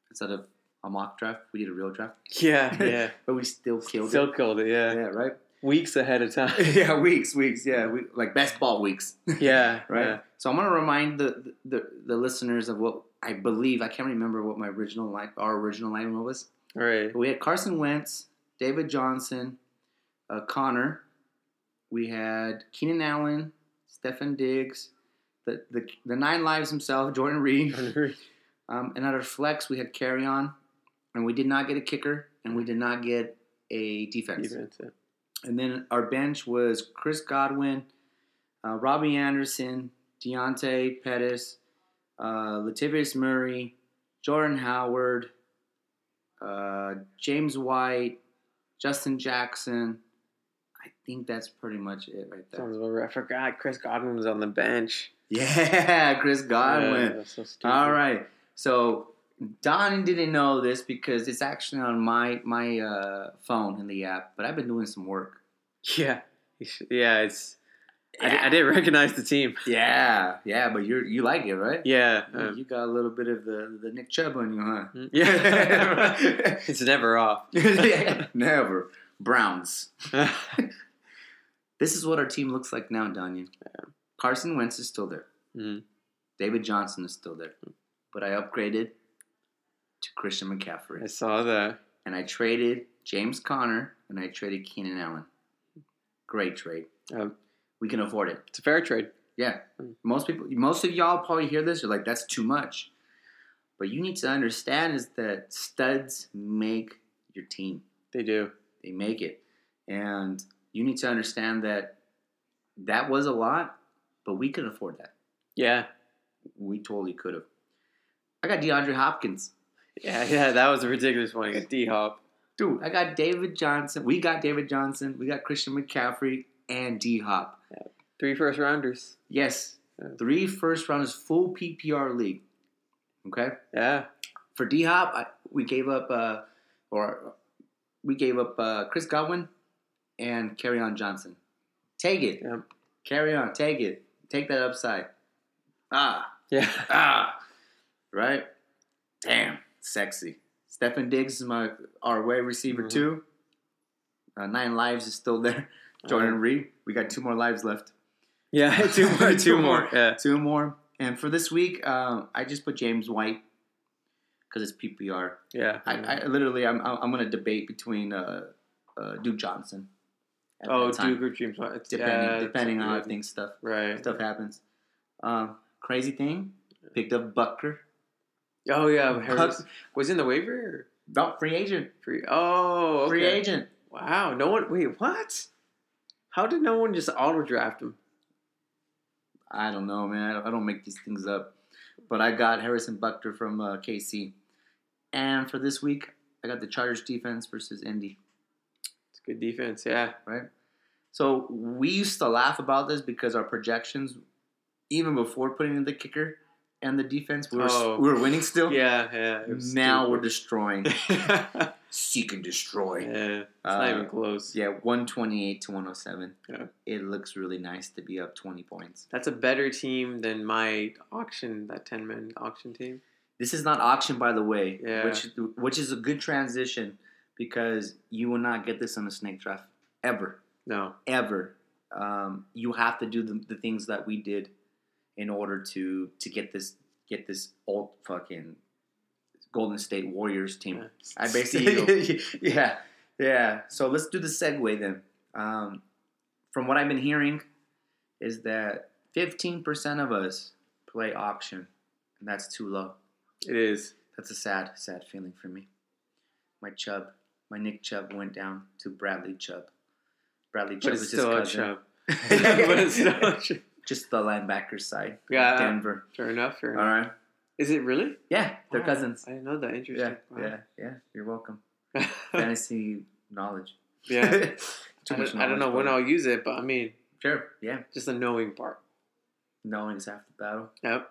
instead of a mock draft, we did a real draft, Yeah, yeah. but we still killed Still it. Still killed it. Yeah. Yeah, right. Weeks ahead of time. yeah, weeks, weeks. Yeah, we, like best ball weeks. yeah, right? yeah. So I'm gonna remind the, the the listeners of what I believe. I can't remember what my original line, our original line was. All right. We had Carson Wentz, David Johnson, uh, Conner. We had Keenan Allen, Stefon Diggs, the the, the nine lives himself, Jordan Reed. Um, and at our flex, we had Kerryon, and we did not get a kicker, and we did not get a defense. Defense, yeah. And then our bench was Chris Godwin, uh, Robbie Anderson, Deontay Pettis, uh, Latavius Murray, Jordan Howard, uh, James White, Justin Jackson. I think that's pretty much it right there. Sounds about right. I forgot Chris Godwin was on the bench. Yeah, Chris Yeah, Godwin. that's so stupid. All right. So Don didn't know this because it's actually on my my uh, phone in the app, but I've been doing some work. Yeah. You Yeah, it's. I, I didn't recognize the team. Yeah, yeah, but you you like it, right? Yeah. Yeah, uh, you got a little bit of the, the Nick Chubb on you, huh? yeah. it's never off. yeah, Never. Browns. This is what our team looks like now, Danya. Carson Wentz is still there. Mhm. David Johnson is still there. But I upgraded to Christian McCaffrey. I saw that. and I traded James Conner and I traded Keenan Allen. Great trade. Um, We can afford it. it's a fair trade. Yeah. Mm. Most people, most of y'all probably hear this. You're like, that's too much. But you need to understand is that studs make your team. They do. They make it, and you need to understand that that was a lot, but we could afford that. Yeah. We totally could have. I got DeAndre Hopkins. Yeah, yeah, that was a ridiculous one. I got D Hop. Dude, I got David Johnson. We got David Johnson. We got Christian McCaffrey and D Hop. Three first rounders. Yes, Yeah. three first rounders, full PPR league. Okay, Yeah. for D Hop, we gave up, uh, or we gave up uh, Chris Godwin and Kerryon Johnson. Take it, Yep. carry on, take it, take that upside. Ah, Yeah. ah, right? Damn, sexy. Stefon Diggs is my our way receiver Mhm. too. Uh, nine lives is still there. Jordan Reed, we got two more lives left. Yeah, two more. Two two more. more. Yeah. Two more. And for this week, uh, I just put James White because it's PPR. Yeah. I, I literally, I'm, I'm to debate between uh, uh, Duke Johnson. oh, Duke or James White. Depending, depending on how things stuff Right. stuff happens. Um, crazy thing, picked up Butker, Oh yeah, Harris was in the waiver. Not free agent, free. Oh, okay. free agent. Wow. No one. Wait. What? How did no one just auto draft him? I don't know, man. I don't, make these things up. But I got Harrison Butker from uh, KC, and for this week, I got the Chargers defense versus Indy. It's good defense. Yeah. right? So we used to laugh about this because our projections, even before putting in the kicker and the defense, we were Oh. we were winning still. Yeah. Yeah. Now we're destroying, seek and destroy. It's Uh, not even close. Yeah, one twenty eight to one hundred seven. Yeah. It looks really nice to be up twenty points. That's a better team than my auction. That ten man auction team. This is not auction, by the way, Yeah. which which is a good transition because you will not get this on a snake draft ever. No. ever. Um, you have to do the, the things that we did in order to to get this get this old fucking Golden State Warriors team. I basically yeah yeah. So let's do the segue then. Um, from what I've been hearing, is that fifteen percent of us play auction, and that's too low. It is. That's a sad sad feeling for me. My Chubb, my Nick Chubb went down to Bradley Chubb. Bradley Chubb But is his still a cousin. chub. but it's still a chub. Just the linebacker side. Yeah. Denver. Fair enough. Fair enough. right. Is it really? Yeah, they're Wow, cousins. I know that. Yeah, Interesting. yeah, yeah. You're welcome. Fantasy knowledge. yeah. Too I, much don't, I don't know when I'll use it, but I mean, Sure. Yeah. just the knowing part. Knowing is half the battle. Yep.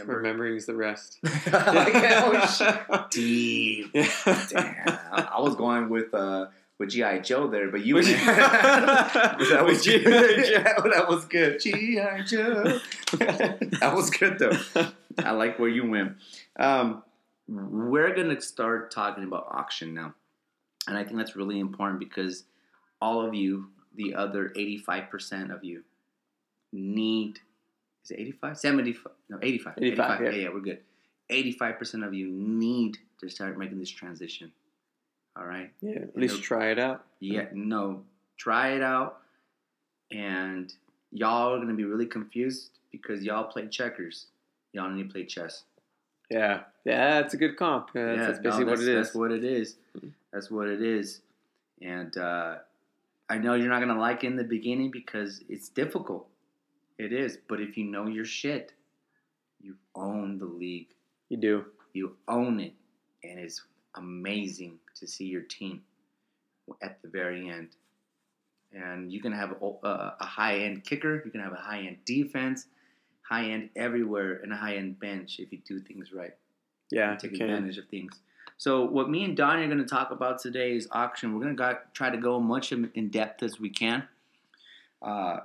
Remember? Remembering is the rest. oh. Deep. Yeah. Damn. I was going with uh with GI Joe there, but you. With- that was good. that was good. GI Joe. that was good though. I like where you went. Um, we're gonna start talking about auction now, and I think that's really important because all of you, the other eighty-five percent of you, need is it 85? 75? No, 85. 85, yeah. yeah, we're good. 85% of you need to start making this transition. All right? Yeah, at least try it out. Yeah, no, try it out. And y'all are going to be really confused because y'all play checkers. Y'all need to play chess. Yeah. Yeah, that's a good comp. Yeah, that's, that's no, basically what that's- it That's what it is. That's what it is. And uh, I know you're not going to like it in the beginning because it's difficult. It is. But if you know your shit, you own the league. You do. You own it. And it's amazing to see your team at the very end. And you can have a, a, a high end kicker, you can have a high end defense, high end everywhere, and a high end bench if you do things right Yeah, take advantage of things. So what me and Donnie are going to talk about today is auction. We're going to try to go much in in depth as we can, uh,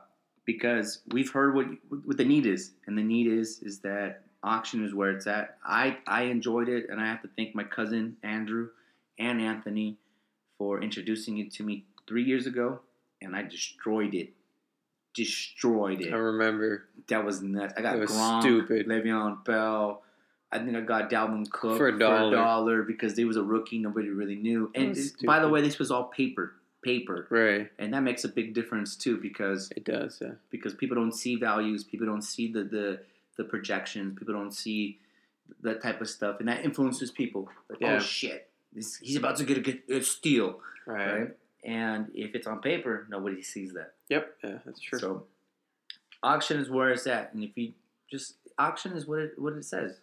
because we've heard what what the need is, and the need is is that auction is where it's at. I I enjoyed it, and I have to thank my cousin Andrew and Anthony for introducing it to me three years ago, and I destroyed it. Destroyed it. I remember. That was nuts. I got It was Gronk, stupid. Le'Veon Bell, I think I got Dalvin Cook For a dollar. dollar because he was a rookie. Nobody really knew. And by the way, this was all paper, paper, Right. and that makes a big difference too because It does. Yeah. because people don't see values, people don't see the the, the projections, people don't see that type of stuff, and that influences people. Like, oh, Yeah. oh shit, this, he's about to get a good steal, Right. right? And if it's on paper, nobody sees that. Yep. Yeah. That's true. So auction is where it's at, and if you just auction is what it what it says.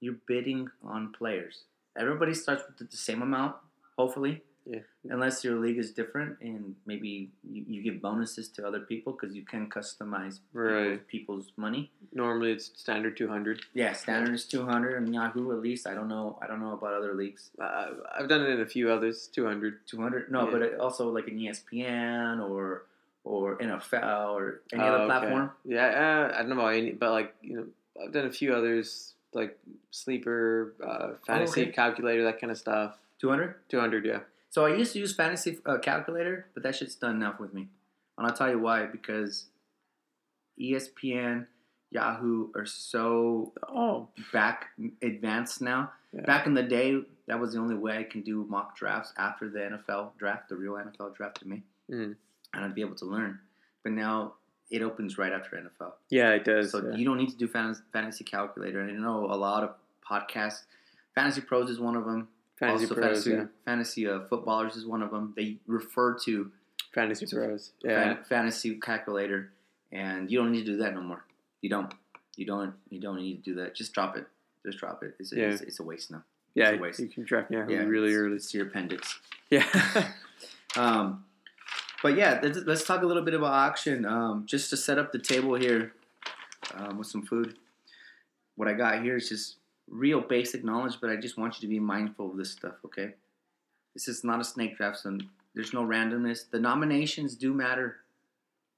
You're bidding on players. Everybody starts with the same amount, hopefully, yeah. unless your league is different and maybe you, you give bonuses to other people because you can customize Right. people's, people's money. Normally it's standard two hundred. Yeah, standard is two hundred and Yahoo at least. I don't know. I don't know about other leagues. Uh, I've done it in a few others. Two hundred. Two hundred? No, Yeah. but it also like an E ESPN or or NFL or any other platform. Yeah. Uh, I don't know about any, but like you know, I've done a few others like sleeper, uh, fantasy Oh, okay. calculator, that kind of stuff. Two hundred. Two hundred. Yeah. So I used to use fantasy uh, calculator, but that shit's done enough with me. And I'll tell you why. Because ESPN, Yahoo are so Oh. back advanced now. Yeah. Back in the day, that was the only way I can do mock drafts after the NFL draft, the real NFL draft to me, Mm. and I'd be able to learn. But now it opens right after NFL, Yeah, it does. so yeah. you don't need to do fantasy, fantasy calculator. And I know a lot of podcasts. Fantasy Pros is one of them. Fantasy also, pros. fantasy, yeah. fantasy uh, footballers is one of them. They refer to Fantasy pros. fan- Yeah. fantasy calculator, and you don't need to do that no more. You don't. You don't. You don't need to do that. Just drop it. Just drop it. It's, Yeah. it's, it's a waste now. Yeah. It's a waste. You can draft Yahoo Yeah, really it's, early. It's your appendix. Yeah. Um, but yeah, let's, let's talk a little bit about auction. Um, just to set up the table here um, with some food. What I got here is just real basic knowledge, but I just want you to be mindful of this stuff. Okay, this is not a snake draft, so there's no randomness. The nominations do matter.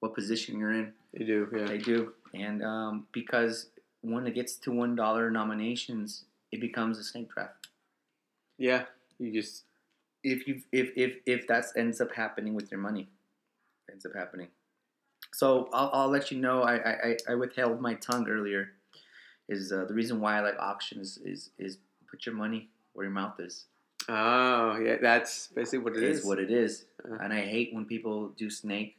What position you're in, They do. Yeah. they do, and um, because when it gets to one dollar nominations, it becomes a snake draft. Yeah. You just. if you if if if that ends up happening with your money, ends up happening. So I'll, I'll let you know. I I- I withheld my tongue earlier. Is uh, the reason why I like auctions is is put your money where your mouth is. Oh, yeah. That's basically what it Is is. what it is, Uh. and I hate when people do snake,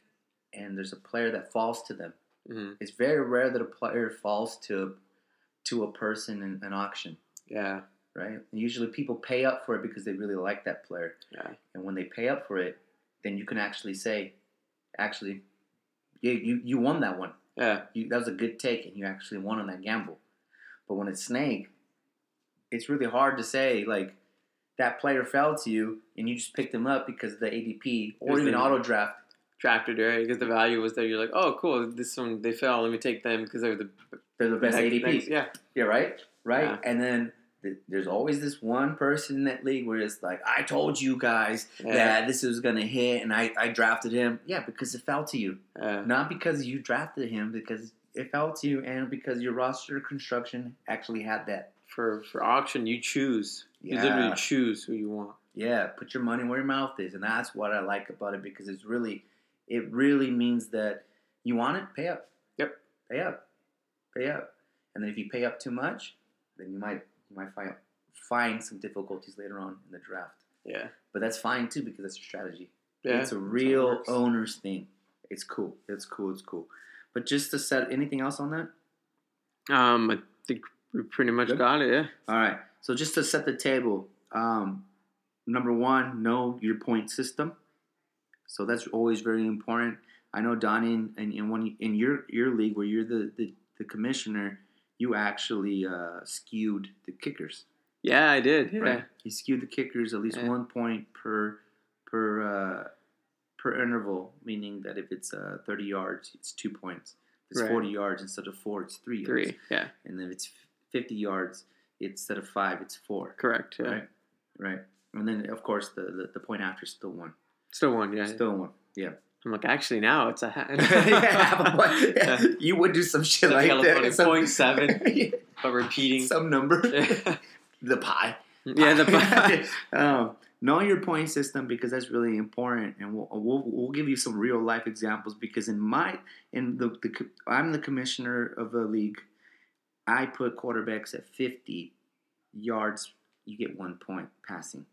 and there's a player that falls to them. hmm It's very rare that a player falls to to a person in an auction, Yeah. right? And usually people pay up for it because they really like that player. Yeah. And when they pay up for it, then you can actually say, actually, yeah, you, you won that one. Yeah. You, that was a good take, and you actually won on that gamble. But when it's snake, it's really hard to say like that player fell to you, and you just picked him up because of the ADP or even auto draft. Drafted, right? Because the value was there. You're like, oh, cool. This one, they fell. Let me take them because they're the They're the best next- ADP. next- yeah. Yeah, right, right. Yeah. And then th- there's always this one person in that league where it's like, I told you guys Yeah. that this was gonna hit, and I, I drafted him. Yeah, because it fell to you. Uh, Not because you drafted him, because it fell to you, and because your roster construction actually had that. for for auction, you choose. You literally choose who you want. Yeah, put your money where your mouth is, and that's what I like about it because it's really, it really means that you want it, pay up. Yep. Pay up, pay up, and then if you pay up too much, then you might you might find find some difficulties later on in the draft. Yeah. But that's fine too because that's your strategy. Yeah. it's a that's how it real owner's thing. It's cool. It's cool. It's cool. But just to set anything else on that. Um, I think we pretty much Good. got it. Yeah. All right. So just to set the table, um, number one, know your point system. So that's always very important. I know Donnie, in, in, in one in your your league where you're the the, the commissioner, you actually uh, skewed the kickers. Yeah, I did. Yeah. Right? You skewed the kickers at least Yeah. one point per per uh, per interval, meaning that if it's uh, 30 yards, it's two points. If it's Right. 40 yards instead of four, it's three yards. Three. Yeah. And then if it's 50 yards, instead of five, it's four. Correct. Yeah. Right. Right. And then of course the the, the point after is still one. Still one. Yeah. Still one. Yeah. I'm like, actually, now it's a hat. yeah, a point. Yeah. You would do some shit Like like, that. Some- Point seven. Yeah. but repeating. some number. The pie. Yeah. the pie. Um, know your point system because that's really important, and we'll, we'll we'll give you some real life examples. Because in my in the, the I'm the commissioner of the league, I put quarterbacks at 50 yards, you get one point passing.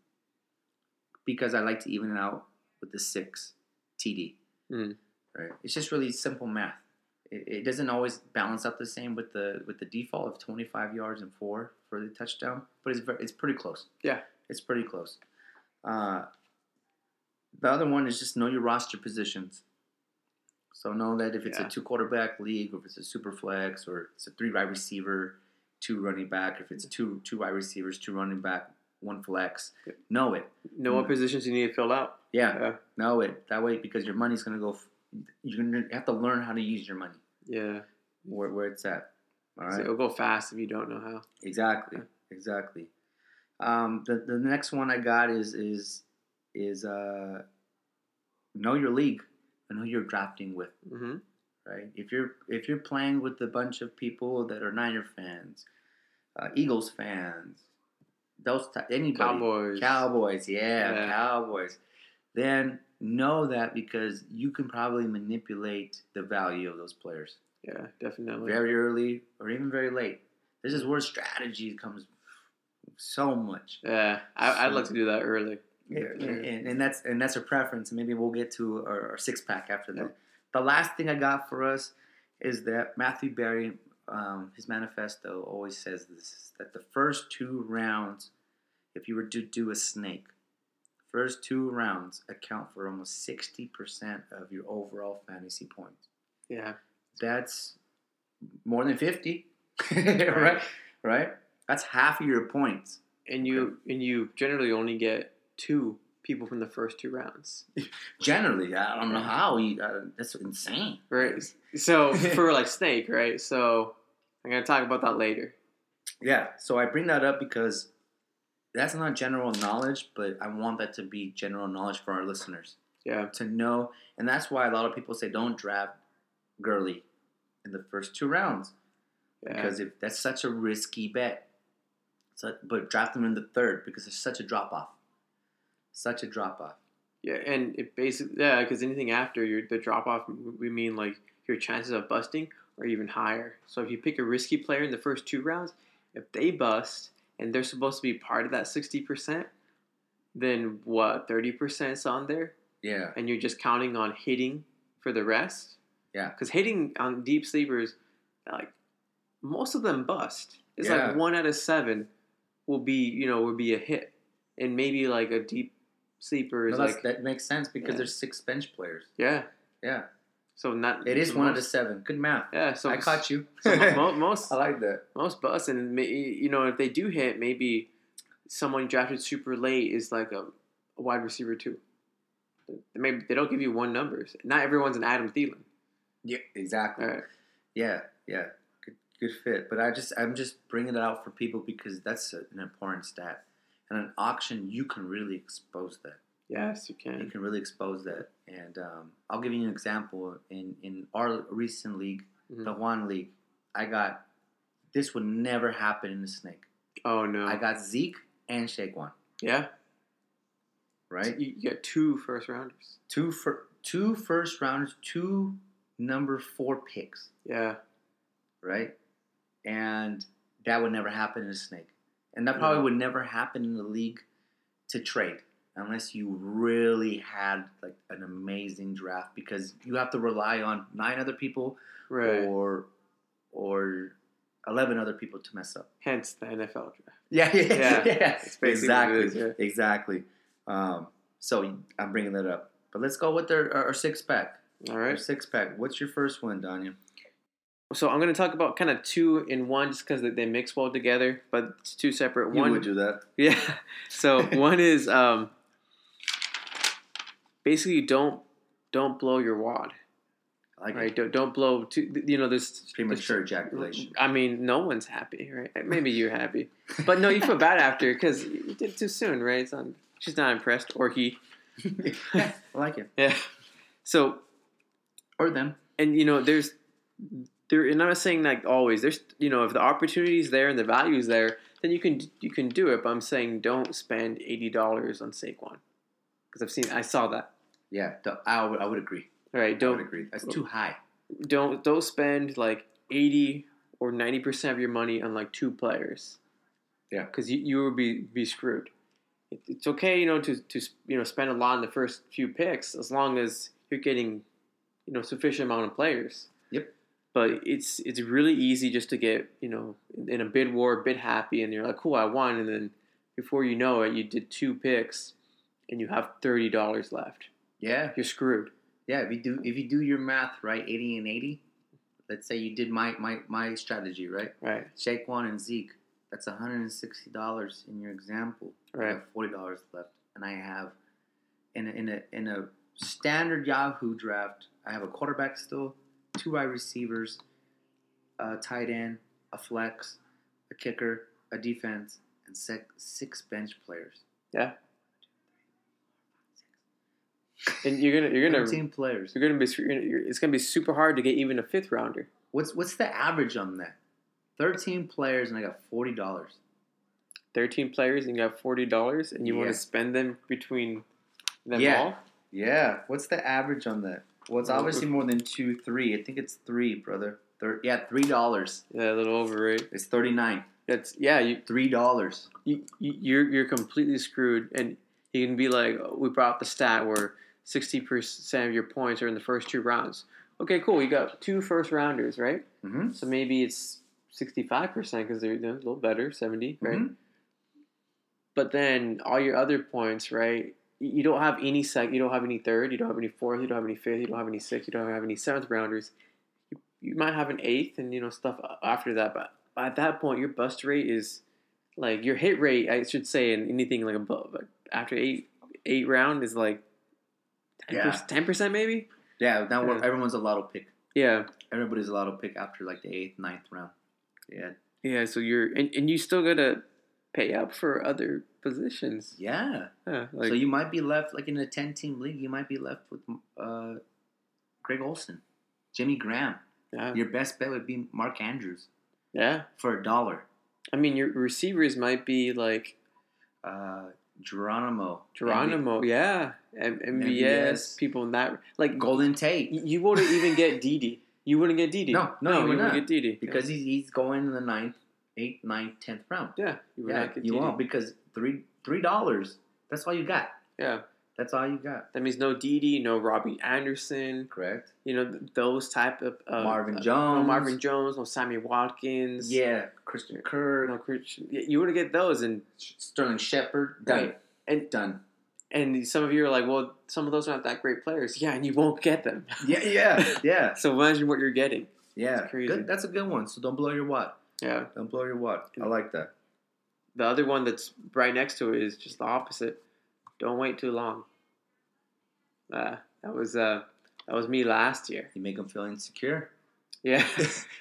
Because I like to even it out with the six TD. Mm. Right? It's just really simple math. It, it doesn't always balance out the same with the with the default of 25 yards and four for the touchdown, but it's very, it's pretty close. Yeah. it's pretty close. Uh, the other one is just know your roster positions. So know that if it's Yeah. a two quarterback league, or if it's a super flex, or it's a three wide receiver, two running back, if it's two two wide receivers, two running back, one flex, know it. Know what positions you need to fill out. Yeah, Yeah. know it. That way, because your money's gonna go. You're gonna have to learn how to use your money Yeah. where, where it's at. All right, So it'll go fast if you don't know how. Exactly. Exactly. Um, the the next one I got is is is uh, know your league and who you're drafting with. Mm-hmm. Right. If you're if you're playing with a bunch of people that are Niner fans, uh, Eagles fans, those ty- anybody, Cowboys. Cowboys, yeah, Yeah. Cowboys. Then know that because you can probably manipulate the value of those players Yeah, definitely. very early or even very late. This is where strategy comes so much. yeah, I, I'd like to do that early. Yeah, and, and that's and that's a preference. Maybe we'll get to our, our six pack after that. The last thing I got for us is that Matthew Berry, um, his manifesto always says this: that the first two rounds, if you were to do a snake, first two rounds account for almost sixty percent of your overall fantasy points. Yeah. That's more than fifty, right? Right. That's half of your points. And you and you generally only get two people from the first two rounds. Generally, I don't know how. He, uh, that's insane. Right. So for like snake, right? So I'm gonna talk about that later. Yeah. So I bring that up because that's not general knowledge, but I want that to be general knowledge for our listeners Yeah. to know. And that's why a lot of people say don't draft Gurley in the first two rounds Yeah. because if that's such a risky bet. So, but draft them in the third because it's such a drop off. Such a drop off. Yeah, and it basically yeah, because anything after your the drop off, we mean like your chances of busting are even higher. So if you pick a risky player in the first two rounds, if they bust and they're supposed to be part of that sixty percent, then what thirty percent is on there, Yeah. and you're just counting on hitting for the rest. Yeah. because hitting on deep sleepers, like most of them bust. It's Yeah. like one out of seven will be you know will be a hit, and maybe like a deep sleeper is No, like that makes sense because Yeah. there's six bench players. yeah. Yeah. So not It is one most, out of seven. Good math. Yeah, so I caught you. So mo- mo- most I like that. most bust, and you know if they do hit, maybe someone drafted super late is like a, a wide receiver too. Maybe they don't give you one numbers. Not everyone's an Adam Thielen. Yeah, exactly. Right. Yeah, yeah, good, fit. But I just, I'm just bringing it out for people because that's an important stat. And an auction, you can really expose that. Yes, you can. You can. really expose that. And um, I'll give you an example. In in our recent league, Mhm. the one league, I got this would never happen in the snake. Oh no. I got Zeke and Saquon. yeah. Right, You, you got two first rounders. two for two first rounders, two number four picks. Yeah. right? And that would never happen in a snake. And that probably No. would never happen in the league to trade unless you really had like an amazing draft because you have to rely on nine other people Right. or or eleven other people to mess up. Hence the NFL draft. Yeah, yeah, Yeah, yeah. exactly, is, yeah. exactly. Um, so I'm bringing that up, but let's go with our, our, our six pack. All right. Our six pack. What's your first one, Danya? So I'm going to talk about kind of two in one just because they mix well together, but it's two separate. You one would do that. Yeah. So one is um, basically don't don't blow your wad. I like Right. it. Don't don't blow too. You know there's Premature ejaculation. I mean, no one's happy, right? Maybe you're happy, but no, you feel bad after because you did too soon, right? It's on, she's not impressed, or he. I like it. Yeah. So Or them. and you know there's there and I'm not saying like always there's you know if the opportunity's there and the value's there then you can you can do it but I'm saying don't spend eighty dollars on Saquon because I've seen I saw that Yeah, I, would, I would agree. all right I would don't agree. That's too high. don't don't spend like eighty or ninety percent of your money on like two players. Yeah. because you, you would be be screwed. It, it's okay, you know, to to you know spend a lot in the first few picks as long as you're getting you know sufficient amount of players. Yep. But it's it's really easy just to get you know in a bid war, bid happy, and you're like, cool, I won, and then before you know it, you did two picks, and you have thirty dollars left. Yeah, You're screwed. yeah. If you do if you do your math right, eighty and eighty. Let's say you did my my my strategy right. Right. Saquon and Zeke. That's one hundred and sixty dollars in your example. I Right. have forty dollars left, and I have in a, in a in a standard Yahoo draft. I have a quarterback still, two wide receivers, a tight end, a flex, a kicker, a defense, and six, six bench players. Yeah. And you're gonna you're gonna Thirteen players. you're gonna be you're gonna- you're- it's gonna be super hard to get even a fifth rounder. What's what's the average on that? Thirteen players, and I got forty dollars. Thirteen players and you have forty dollars, and you want to spend them between them Yeah. all. Yeah. What's the average on that? Well, it's obviously more than two, three. I think it's three, brother. Thir- yeah, three dollars. Yeah, a little over, right? It's thirty nine. That's yeah. You, Three dollars. you you- you're you're completely screwed, and you can be like, oh, we brought up the stat where sixty percent of your points are in the first two rounds. Okay, cool. You got two first rounders, right? Mm-hmm. So maybe it's sixty five percent because they're, they're a little better, seventy, right? Mhm. But then all your other points, right? You don't have any sec, you don't have any third, you don't have any fourth, you don't have any fifth, you don't have any sixth, you don't have any seventh rounders. You, you might have an eighth and you know stuff after that, but at that point, your bust rate is like your hit rate. I should say, in anything like above like after eight eight round is like ten percent maybe. Yeah. Now Yeah. everyone's a lotto pick. Yeah, Everybody's a lotto pick after like the eighth, ninth round. Yeah. yeah. So you're and, and you still gotta pay up for other positions. Yeah. Yeah, like so you might be left like in a ten team league. You might be left with uh, Greg Olsen, Jimmy Graham. yeah, Your best bet would be Mark Andrews yeah. for a dollar. I mean, your receivers might be like Uh, Geronimo. Geronimo, yeah, M- MVS, MVS. people in that. Like, Golden Tate. you, you wouldn't even get Dede. You wouldn't get Dede. No, no, you would wouldn't not. get Dede because he's, he's going in the ninth, eighth, ninth, tenth round. yeah, you would Yeah, not you won't because three three dollars. That's all you got. Yeah, That's all you got. that means no Dede, no Robbie Anderson. Correct. You know th- those type of uh, Marvin uh, Jones. no Marvin Jones, no Sammy Watkins. Yeah, Christian Kirk, no Christian. yeah, You wouldn't get those, and Sterling Shepard. Done. Right. and Done. and some of you are like, well, some of those aren't that great players. Yeah, and you won't get them. Yeah, yeah, yeah, so imagine what you're getting. yeah. Crazy. Good. That's a good one. So don't blow your wad. Yeah. Don't blow your wad. I like that. The other one that's right next to it is just the opposite. Don't wait too long. Uh, that was uh, that was me last year. You make them feel insecure. Yeah,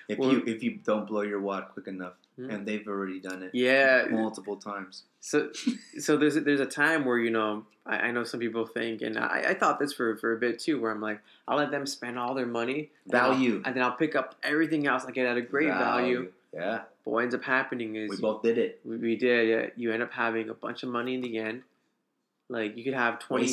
If Well- you if you don't blow your wad quick enough, Mhm. and they've already done it yeah. multiple times. So, so there's a, there's a time where you know I, I know some people think, and I, I thought this for for a bit too, where I'm like, I'll let them spend all their money, and then I'll- Value. and then I'll pick up everything else I get at a great value. Yeah, But what ends up happening is we both did it. we, we did. Yeah, you end up having a bunch of money in the end. Like you could have 20,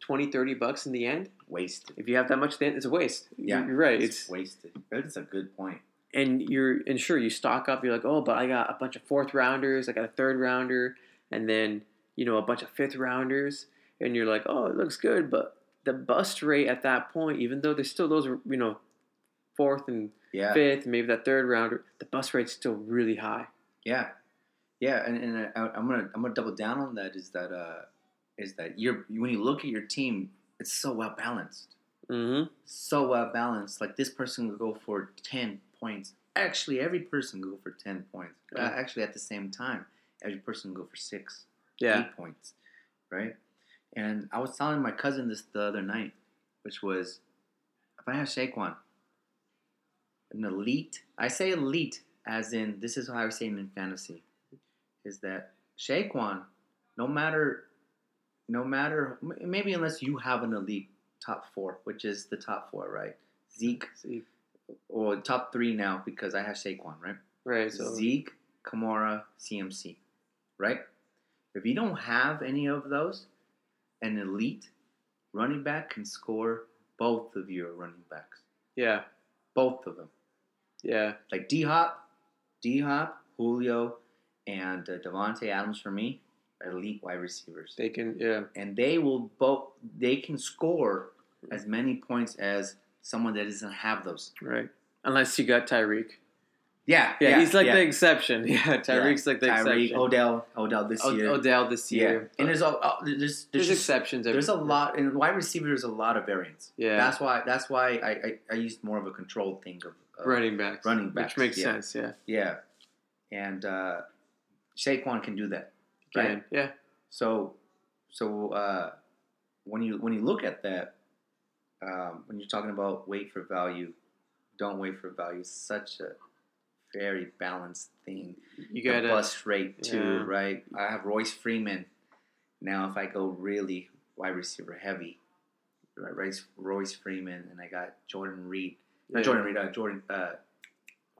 20 30 bucks in the end. Wasted. If you have that much, then it's a waste. Yeah, you're, you're right. It's It's wasted. That's a good point. and you're and sure you stock up. You're like, oh, but I got a bunch of fourth rounders. I got a third rounder, and then you know a bunch of fifth rounders, and you're like, oh, it looks good, but the bust rate at that point, even though there's still those you know fourth and Yeah, fifth, maybe that third rounder, the bust rate's still really high. yeah, yeah. And, and I, I'm gonna I'm gonna double down on that. Is that uh is that you're when you look at your team, it's so well balanced. Mm-hmm. so well balanced. Like this person could go for ten points. Actually, every person could go for ten points. Uh, actually, at the same time, every person could go for six, Yeah. eight points, right? And I was telling my cousin this the other night, which was, if I have Saquon, an elite. I say elite as in this is how I was saying in fantasy, is that Saquon, no matter, no matter maybe unless you have an elite top four, which is the top four, right? Zeke, or top three now because I have Saquon, right? right. So Zeke, Kamara, CMC, right? If you don't have any of those, an elite running back can score both of your running backs, yeah, both of them. Yeah, Like D Hop, D Hop, Julio, and uh, Davante Adams for me are elite wide receivers, They can, yeah, and they will both they can score as many points as someone that doesn't have those. right. Unless you got Tyreek. Yeah, Yeah, he's like yeah. the exception. Yeah, Tyreek's like the Tyreek, exception. Odell, Odell this O- year. Odell this year. yeah, and there's a uh, there's there's, there's just, exceptions. every- there's a lot and wide receiver. There's a lot of variance. Yeah. that's why that's why I I, I used more of a controlled thing of running backs. running backs, Which makes yeah. sense, yeah. Yeah, and uh, Saquon can do that. Right. Can, yeah. So, so uh, when you when you look at that, um, when you're talking about wait for value, don't wait for value. Such a very balanced thing. You got to bust rate too, yeah. right? I have Royce Freeman. Now, if I go really wide receiver heavy, right, Royce Freeman, and I got Jordan Reed. Not Jordan Reed. Uh, Jordan. Uh,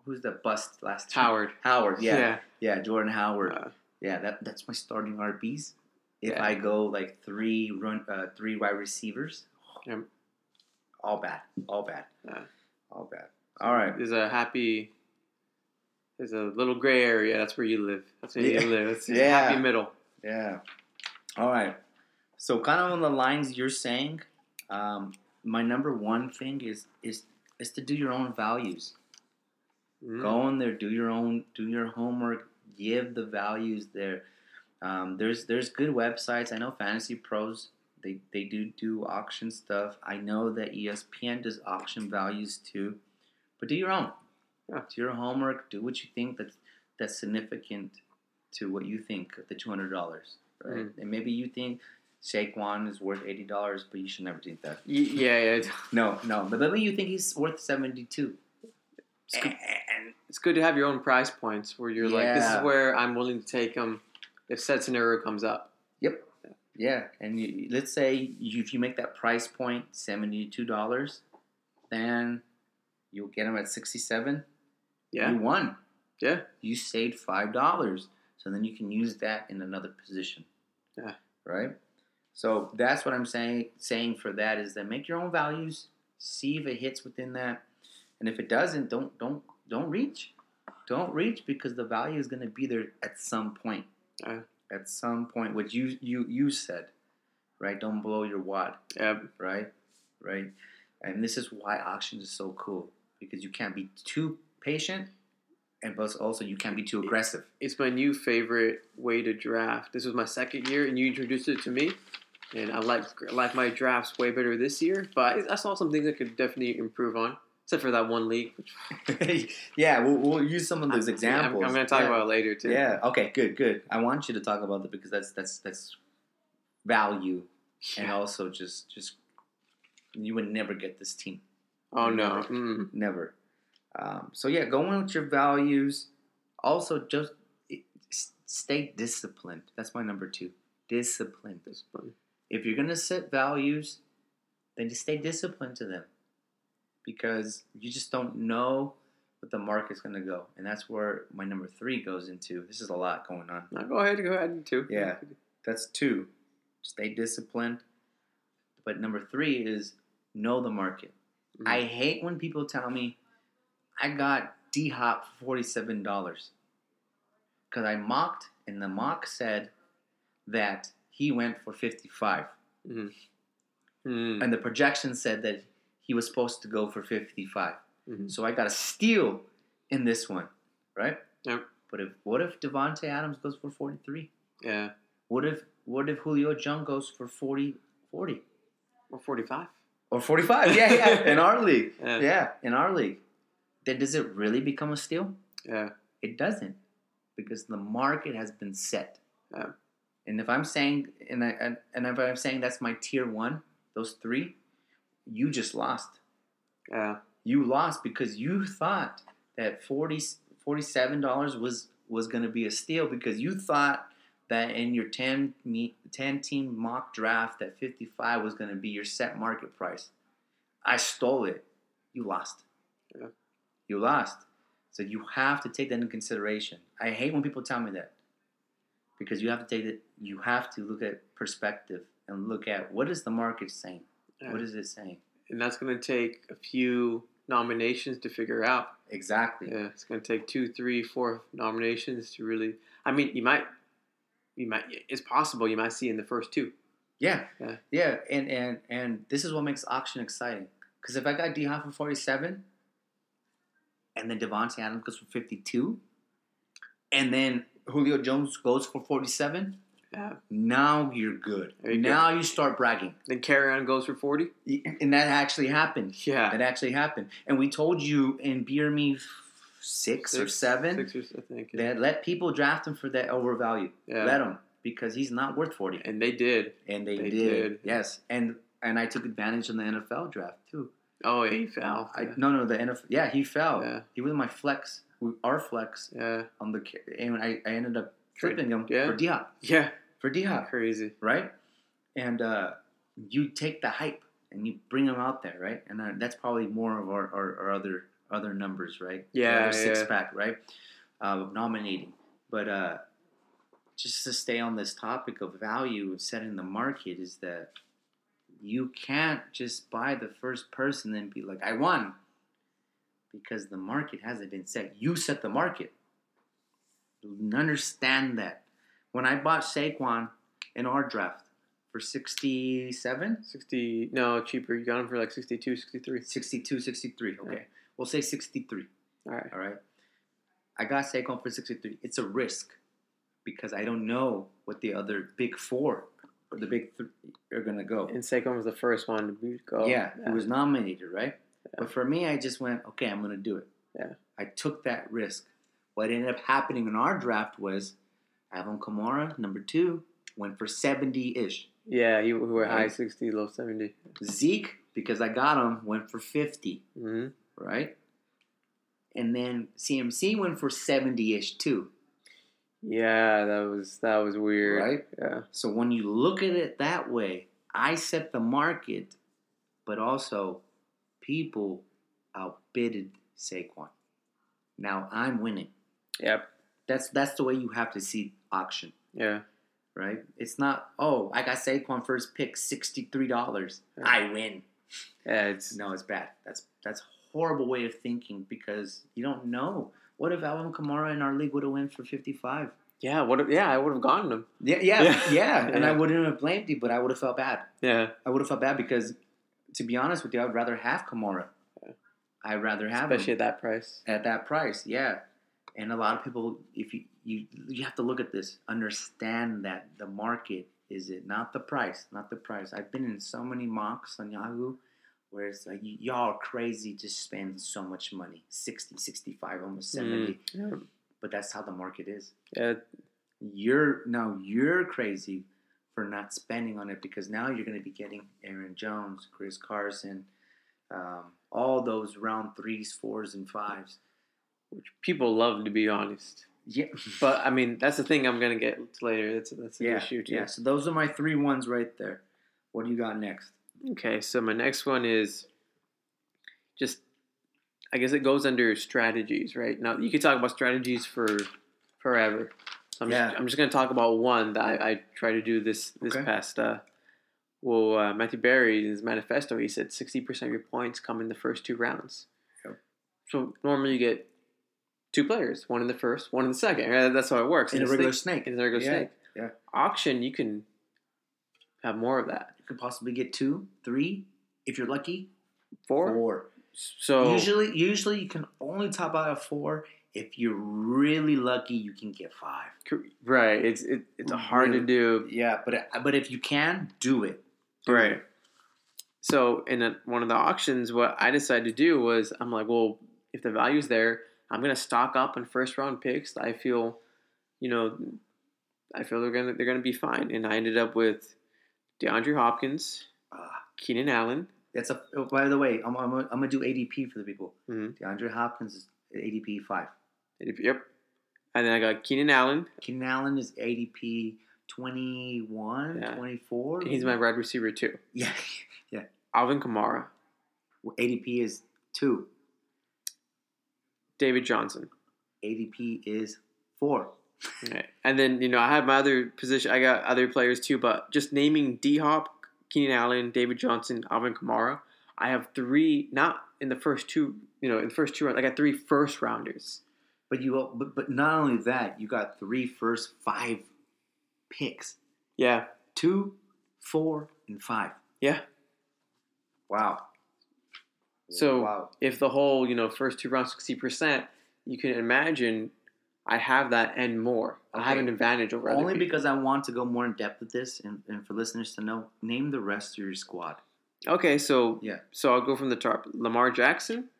who's the bust last? Howard. Howard. Yeah, yeah. Yeah. Jordan Howard. Uh, Yeah, that that's my starting RBs. If Yeah. I go like three run, uh, three wide receivers, Yeah. all bad, all bad, Yeah. all bad. All right, There's a happy. There's a little gray area. That's where you live. That's where you live. It's a Yeah. happy middle. yeah, all right. So kind of on the lines you're saying, um, my number one thing is is is to do your own values. Mm. Go in there, do your own, do your homework, give the values there. Um, there's there's good websites. I know Fantasy Pros they they do do auction stuff. I know that ESPN does auction values too, but do your own. Yeah. Do your homework. Do what you think that's that's significant to what you think the two hundred dollars, right? Mhm. And maybe you think Saquon is worth eighty dollars, but you should never think that. Y- yeah, yeah. No, no. But maybe you think he's worth seventy two. It's good, And it's good to have your own price points where you're like, this is where I'm willing to take them if said scenario comes up. Yep. Yeah, and you, let's say you, if you make that price point seventy two dollars, then you'll get them at sixty seven. Yeah. You won. Yeah. You saved five dollars, so then you can use that in another position. Yeah. Right. So that's what I'm saying. Saying for that is that make your own values. See if it hits within that, and if it doesn't, don't don't don't reach. Don't reach because the value is going to be there at some point at some point, which you you you said, right? Don't blow your wad, Yeah. right? Right. And this is why auctions is so cool because you can't be too patient, and plus also you can't be too aggressive. It's my new favorite way to draft. This was my second year, and you introduced it to me, and I like I like my drafts way better this year. But I, saw some things I could definitely improve on, except for that one league. Yeah, we'll, we'll use some of those I'm- examples. I'm, I'm going to talk yeah. about it later too. Yeah. Okay. Good. Good. I want you to talk about that because that's that's that's value, and also just just you would never get this team. Oh no. Never. Mm. Never. Um, so yeah, going with your values. Also, just stay disciplined. That's my number two. Disciplined. That's fun. If you're gonna set values, then just stay disciplined to them, because you just don't know what the market's gonna go, and that's where my number three goes into. This is a lot going on. Now go ahead, go ahead too. Yeah. That's two. Stay disciplined. But number three is know the market. Mhm. I hate when people tell me I got D Hop for forty seven dollars. Cause I mocked and the mock said that he went for fifty five. Mm. And the projection said that he was supposed to go for fifty five. Mhm. So I got a steal in this one, right? Yep. But if what if Davante Adams goes for forty three? Yeah. What if what if Julio Jones goes for 40, 40? Or 45. or forty five? Yeah, yeah. In our league, Yeah. yeah, in our league, then does it really become a steal? Yeah. It doesn't, because the market has been set. Yeah. And if I'm saying, and I and, if I'm saying that's my tier one, those three, you just lost. Yeah. You lost because you thought that 40 $47 was was going to be a steal because you thought that in your 10, me, 10 team mock draft that 55 was going to be your set market price. I stole it. You lost. Yeah. You lost. So you have to take that into consideration. I hate when people tell me that because you have to take it. You have to look at perspective and look at what is the market saying. Yeah. What is it saying? And that's going to take a few nominations to figure out. Exactly. Yeah, it's gonna take two, three, four nominations to really. I mean, you might, you might. It's possible you might see in the first two. Yeah. Yeah. Yeah. And and and this is what makes auction exciting. Because if I got D Hop for forty seven, and then Davante Adams goes for fifty two, and then Julio Jones goes for forty seven, Yeah. now you're good. You go. now you start bragging. Then Kerryon goes for forty. And that actually happened. Yeah. That actually happened. And we told you in Beer Me six, or seven Sixers, I think. that let people draft him for that overvalue. Yeah. Let him because he's not worth forty. And they did. And they, They did. did. Yes. And and I took advantage in the NFL draft too. Oh, he fell. I, yeah. no, no, the NFL. Yeah, he fell. Yeah. He was my flex, our flex yeah. on the. And I, I ended up tripping him Yeah. for Diop. Yeah. For Diop, Crazy. right? And uh, you take the hype and you bring him out there, right? And uh, that's probably more of our, our, our other other numbers, right? Yeah, Our six yeah. pack, right? Uh, nominating, but uh, just to stay on this topic of value of setting the market is that you can't just buy the first person and be like, I won. Because the market hasn't been set. You set the market. Understand that. When I bought Saquon in our draft for 67, 60. No, cheaper. You got him for like 62, 63. 62, 63, okay. Yeah. We'll say 63, All right. all right? I got Saquon for 63. It's a risk because I don't know what the other big four or the big three are going to go. And Saquon was the first one to go. yeah, it was nominated, right? But for me, I just went, okay, I'm going to do it. Yeah. I took that risk. What ended up happening in our draft was Alvin Kamara, number two, went for 70 ish. Yeah, you who were high 60, low 70. Zeke, because I got him, went for 50, hmm right? And then CMC went for 70 ish too, Yeah, that was that was weird. right? Yeah. So when you look at it that way, I set the market, but also people outbidded Saquon. Now I'm winning. Yep. That's that's the way you have to see auction, Yeah. right? It's not oh I got Saquon first pick sixty three dollars Yeah. I win. Yeah. It's No, it's bad. That's that's horrible way of thinking because you don't know. What if Alvin Kamara in our league would have won for fifty five? yeah. What? if- Yeah, I would have gotten him. Yeah, yeah, Yeah. yeah, And I wouldn't have blamed you, but I would have felt bad. Yeah. I would have felt bad because, to be honest with you, I'd rather have Kamara. Yeah. I'd rather have Especially him at that price. at that price. Yeah, and a lot of people, if you you you have to look at this, understand that the market is it, not the price, not the price. I've been in so many mocks on Yahoo where it's like y- y'all are crazy to spend so much money 60 65 almost 70 Mm. But that's how the market is Yeah. you're now you're crazy for not spending on it because now you're going to be getting Aaron Jones, Chris Carson, um, all those round threes, fours, and fives. Which people love to be honest. Yeah, But I mean, that's the thing I'm gonna get to later. That's that's an yeah, issue too. yeah. So those are my three ones right there. What do you got next? Okay, so my next one is just I guess it goes under strategies, right? Now you could talk about strategies for forever. So I'm, Yeah. just, I'm just gonna talk about one that I, I try to do this this Okay. past uh well uh, Matthew Berry in his manifesto he said sixty percent of your points come in the first two rounds. Yep. So normally you get two players, one in the first, one in the second. Right? That's how it works. In a regular snake- snake, In a regular Yeah, snake. yeah. Auction you can have more of that. you could possibly get two, three, if you're lucky. Four. Four. So Usually, usually you can only top out at four. If you're really lucky, you can get five. Right. It's it, it's hard to do. Yeah, but but if you can, do it. Do Right. it. So in a, one of the auctions, what I decided to do was I'm like, well, if the value's there, I'm gonna stock up on first round picks. I feel, you know, I feel they're gonna they're gonna be fine. And I ended up with DeAndre Hopkins, Ah. Keenan Allen. That's a. Oh, by the way, I'm, I'm, I'm gonna do ADP for the people. Mhm. DeAndre Hopkins is ADP five. Yep. And then I got Keenan Allen. Keenan Allen is ADP 21, Yeah. 24. and He's my wide receiver too. yeah. Yeah. Alvin Kamara, ADP is two. David Johnson. ADP is four. Right. And then you know I have my other position. I got other players too, but just naming D Hop, Keenan Allen, David Johnson, Alvin Kamara. I have three. Not in the first two, you know, in the first two rounds. I got three first rounders. But you, but, but not only that, you got three first five picks: Yeah, two, four, and five. yeah. Wow. So wow. if the whole, you know, first two rounds sixty percent, you can imagine I have that and more. I have an advantage over other Only because I want to go more in depth with this, and, and for listeners to know, name the rest of your squad. Okay, so Yeah. so I'll go from the top. Lamar Jackson,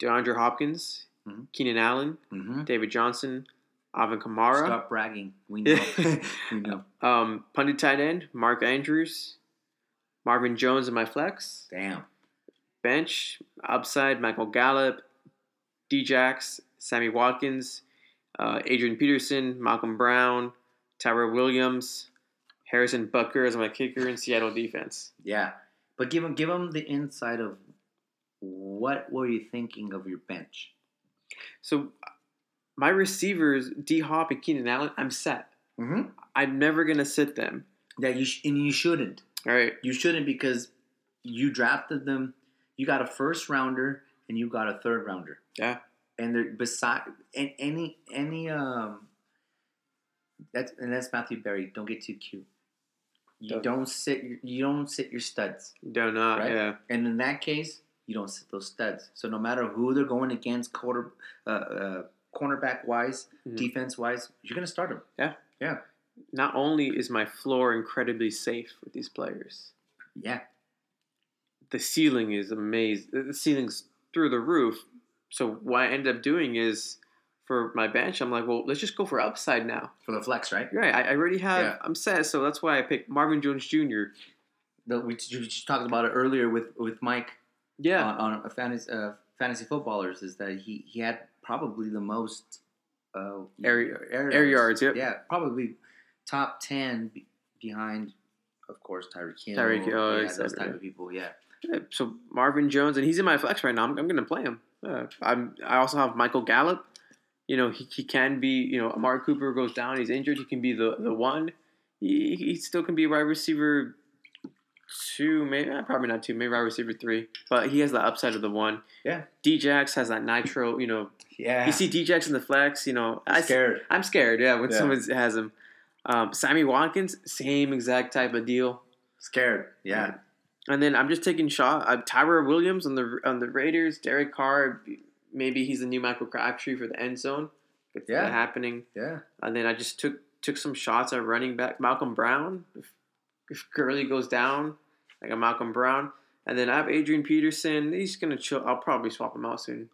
DeAndre Hopkins, Mhm. Keenan Allen, Mm-hmm. David Johnson, Alvin Kamara, Stop bragging. We know. we know. um, pundit tight end Mark Andrews, Marvin Jones and my flex Damn. bench upside Michael Gallup, Djax, Sammy Watkins, uh, Adrian Peterson, Malcolm Brown, Tyrell Williams, Harrison Butker as my kicker in Seattle defense. Yeah, but give him give him the insight of what were you thinking of your bench? So my receivers, D Hop and Keenan Allen, I'm set. Mm-hmm. I'm never gonna sit them. That you sh- and you shouldn't. All right. You shouldn't because you drafted them. You got a first rounder and you got a third rounder. Yeah. And they're beside and any any um. That's and that's Matthew Berry. Don't get too cute. You Don't- don't sit. your- You don't sit your studs. Do not. Right? Yeah. And in that case, you don't sit those studs. So no matter who they're going against, quarter, uh, uh, cornerback wise, Mhm. defense wise, you're gonna start them. Yeah. Yeah. Not only is my floor incredibly safe with these players, Yeah. the ceiling is amazing. The ceiling's through the roof. So what I ended up doing is for my bench, I'm like, well, let's just go for upside now. For the flex, right? Right. I, I already have. Yeah. I'm set. So that's why I picked Marvin Jones Jr. The, we just talked about it earlier with with Mike Yeah. on, on a fantasy uh, fantasy footballers is that he he had probably the most uh, Air- air, air yards, yep. Yeah, probably top ten be, behind, of course, Tyreek Hill. Tyreek Hill, yeah, et those type of people. Yeah. Yeah, So Marvin Jones, and he's in my flex right now. I'm, I'm going to play him. Uh, I'm. I also have Michael Gallup. You know, he, he can be. You know, Amari Cooper goes down. He's injured. He can be the the one. He, he still can be a wide receiver two, maybe eh, probably not two, maybe wide receiver three. But he has the upside of the one. Yeah. Djax has that nitro. You know, Yeah. you see Djax in the flex. You know, I'm scared. I'm scared. Yeah, when Yeah. someone has him. Um, Sammy Watkins, same exact type of deal. Scared. Yeah. And then I'm just taking shot. Uh, Tyrell Williams on the on the Raiders. Derek Carr, maybe he's the new Michael Crabtree for the end zone. It's Yeah. happening. Yeah. And then I just took took some shots at running back Malcolm Brown. If, if Gurley goes down, I got Malcolm Brown. And then I have Adrian Peterson. He's gonna chill. I'll probably swap him out soon.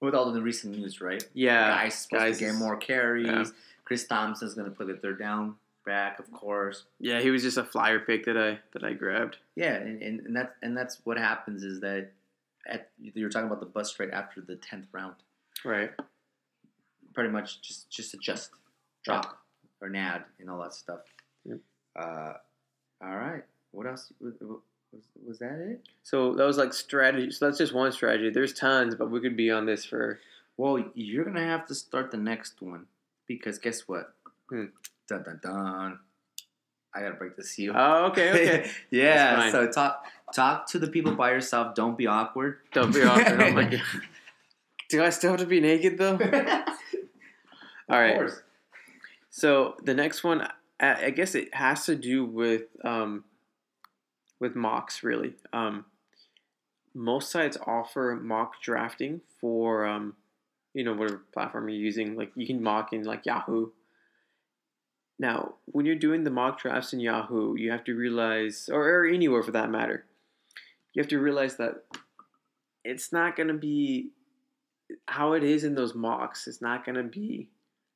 With all the recent news, right? Yeah, guys supposed guys to get more carries. yeah. Chris Thompson's going to play the third down back, of course. Yeah, he was just a flyer pick that I that I grabbed. Yeah, and, and, and that's and that's what happens is that at you're talking about the bust right after the tenth round. Right. Pretty much just just adjust, drop or nad and all that stuff. Uh, all right. What else was, was, that it? So that was like strategy. So that's just one strategy. There's tons, but we could be on this for Well, you're gonna have to start the next one because guess what? Hmm. Dun dun dun. I gotta break to you. Oh, okay, okay. yeah. So talk talk to the people by yourself. Don't be awkward. Don't be awkward. Oh my god. Do I still have to be naked though? All right. Of course. So the next one, I, guess it has to do with um, with mocks. Really, um, most sites offer mock drafting for um, you know whatever platform you're using. Like you can mock in like Yahoo. Now, when you're doing the mock drafts in Yahoo, you have to realize, or, or anywhere for that matter, you have to realize that it's not going to be how it is in those mocks. It's not going to be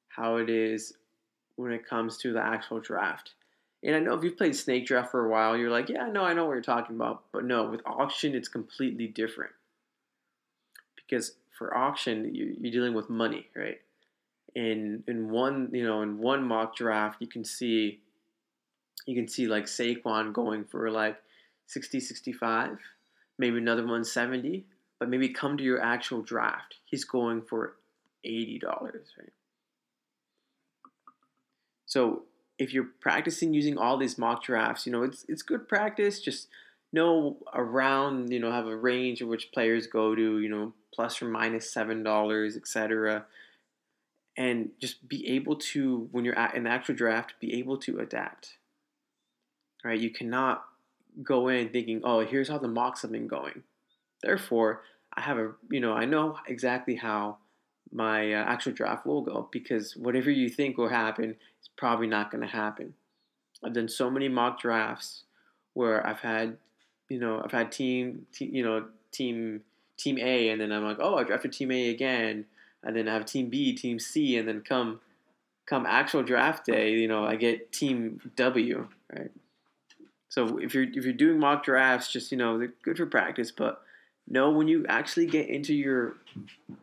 how it is when it comes to the actual draft. And I know if you've played Snake Draft for a while, you're like, yeah, no, I know what you're talking about. But no, with auction, it's completely different. Because for auction, you- you're dealing with money, right? In in one, you know, in one mock draft, you can see, you can see like Saquon going for like 60, 65, maybe another one 70. But maybe come to your actual draft, he's going for $80, right? So if you're practicing using all these mock drafts, you know, it's it's good practice. Just know around you know have a range of which players go to you know plus or minus seven dollars etc and just be able to when you're at an actual draft be able to adapt. Right? You cannot go in thinking oh here's how the mocks have been going. Therefore i have a you know i know exactly how my uh, actual draft will go because whatever you think will happen is probably not going to happen i've done so many mock drafts where i've had you know, I've had team, team, you know, team team A, and then I'm like, oh, I drafted team A again, and then I have team B, team C, and then come come actual draft day, you know, I get team W, right? So if you're if you're doing mock drafts, just you know, they're good for practice, but know when you actually get into your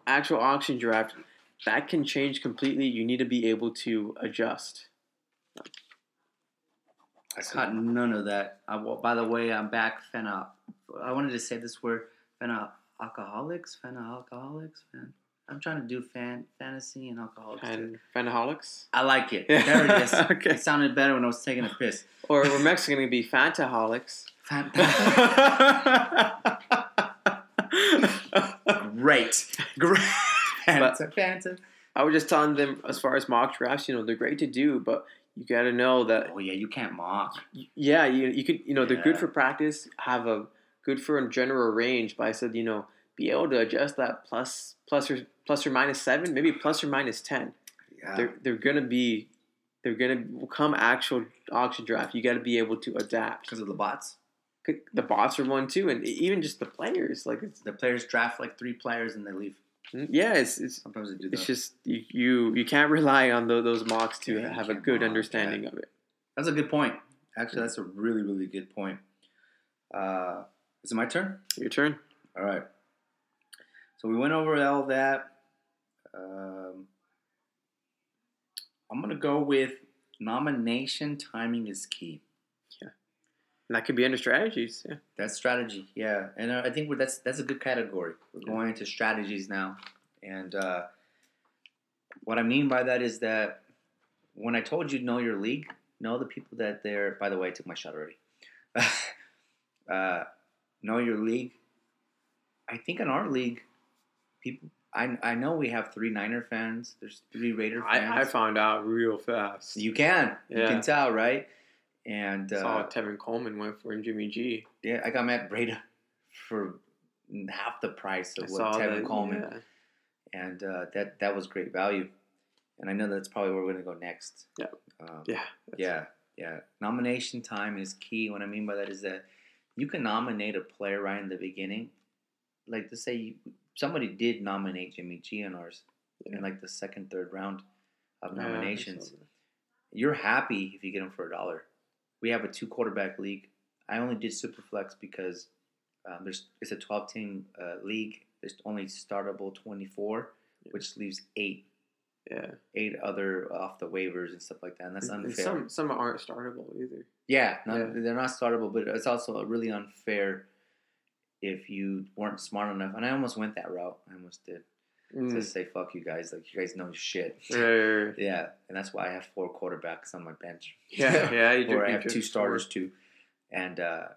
actual auction draft, that can change completely. You need to be able to adjust. I caught none of that. I, well, by the way, I'm back. Fena. I wanted to say this word. Fena alcoholics. Fena alcoholics. Fan. I'm trying to do fan fantasy and alcoholics. And fanaholics. I like it. There it is. okay. It sounded better when I was taking a piss. Or we're Mexican to be fantaholics. Fan- Great. Great. Fanta. I was just telling them as far as mock drafts, you know, they're great to do, but you got to know that Oh yeah, you can't mock. yeah, you you could you know they're good for practice, have a good for a general range. But I said you know be able to adjust that plus plus or plus or minus seven, maybe plus or minus ten. Yeah. They're they're gonna be they're gonna come actual auction draft. You got to be able to adapt. because of the bots. The bots are one too, and even just the players. Like it's The players draft like three players and they leave. yeah, it's it's Sometimes they do that. it's just you you, you can't rely on tho- those mocks to Yeah, you have a can't good mock, understanding of it. That's a good point. Actually, that's a really, really good point. Uh, is it my turn? Your turn. All right. So we went over all that. Um, I'm gonna go with nomination timing is key. And that could be under strategies. Yeah. That's strategy, yeah, and uh, I think we're, that's that's a good category. We're Yeah. going into strategies now, and uh, what I mean by that is that when I told you know your league, know the people that they're. By the way, I took my shot already. uh, know your league. I think in our league, people. I, I know we have three Niner fans. There's three Raider fans. I, I found out real fast. you can, you can tell, right? And uh, saw Tevin Coleman went for Jimmy G. Yeah, I got Matt Breida for half the price I of what saw Tevin that. Coleman, Yeah. and uh, that that was great value. And I know that's probably where we're gonna go next. Yeah. Um, Yeah. yeah, yeah. Nomination time is key. What I mean by that is that you can nominate a player right in the beginning. Like to say you, somebody did nominate Jimmy G in ours Yeah. in like the second, third round of nominations that. you're happy if you get him for a dollar. We have a two quarterback league. I only did Superflex because um, there's it's a 12 team uh, league. There's only startable 24, Yeah. which leaves eight Yeah. eight other off the waivers and stuff like that. And that's And- and unfair. some some aren't startable either. yeah, not, Yeah. they're not startable, but it's also really unfair if you weren't smart enough. And I almost went that route. I almost did to Mm. say fuck you guys. Like you guys know shit. Right. Yeah, and that's why I have four quarterbacks on my bench. Yeah, yeah. You or I have two starters too. And uh,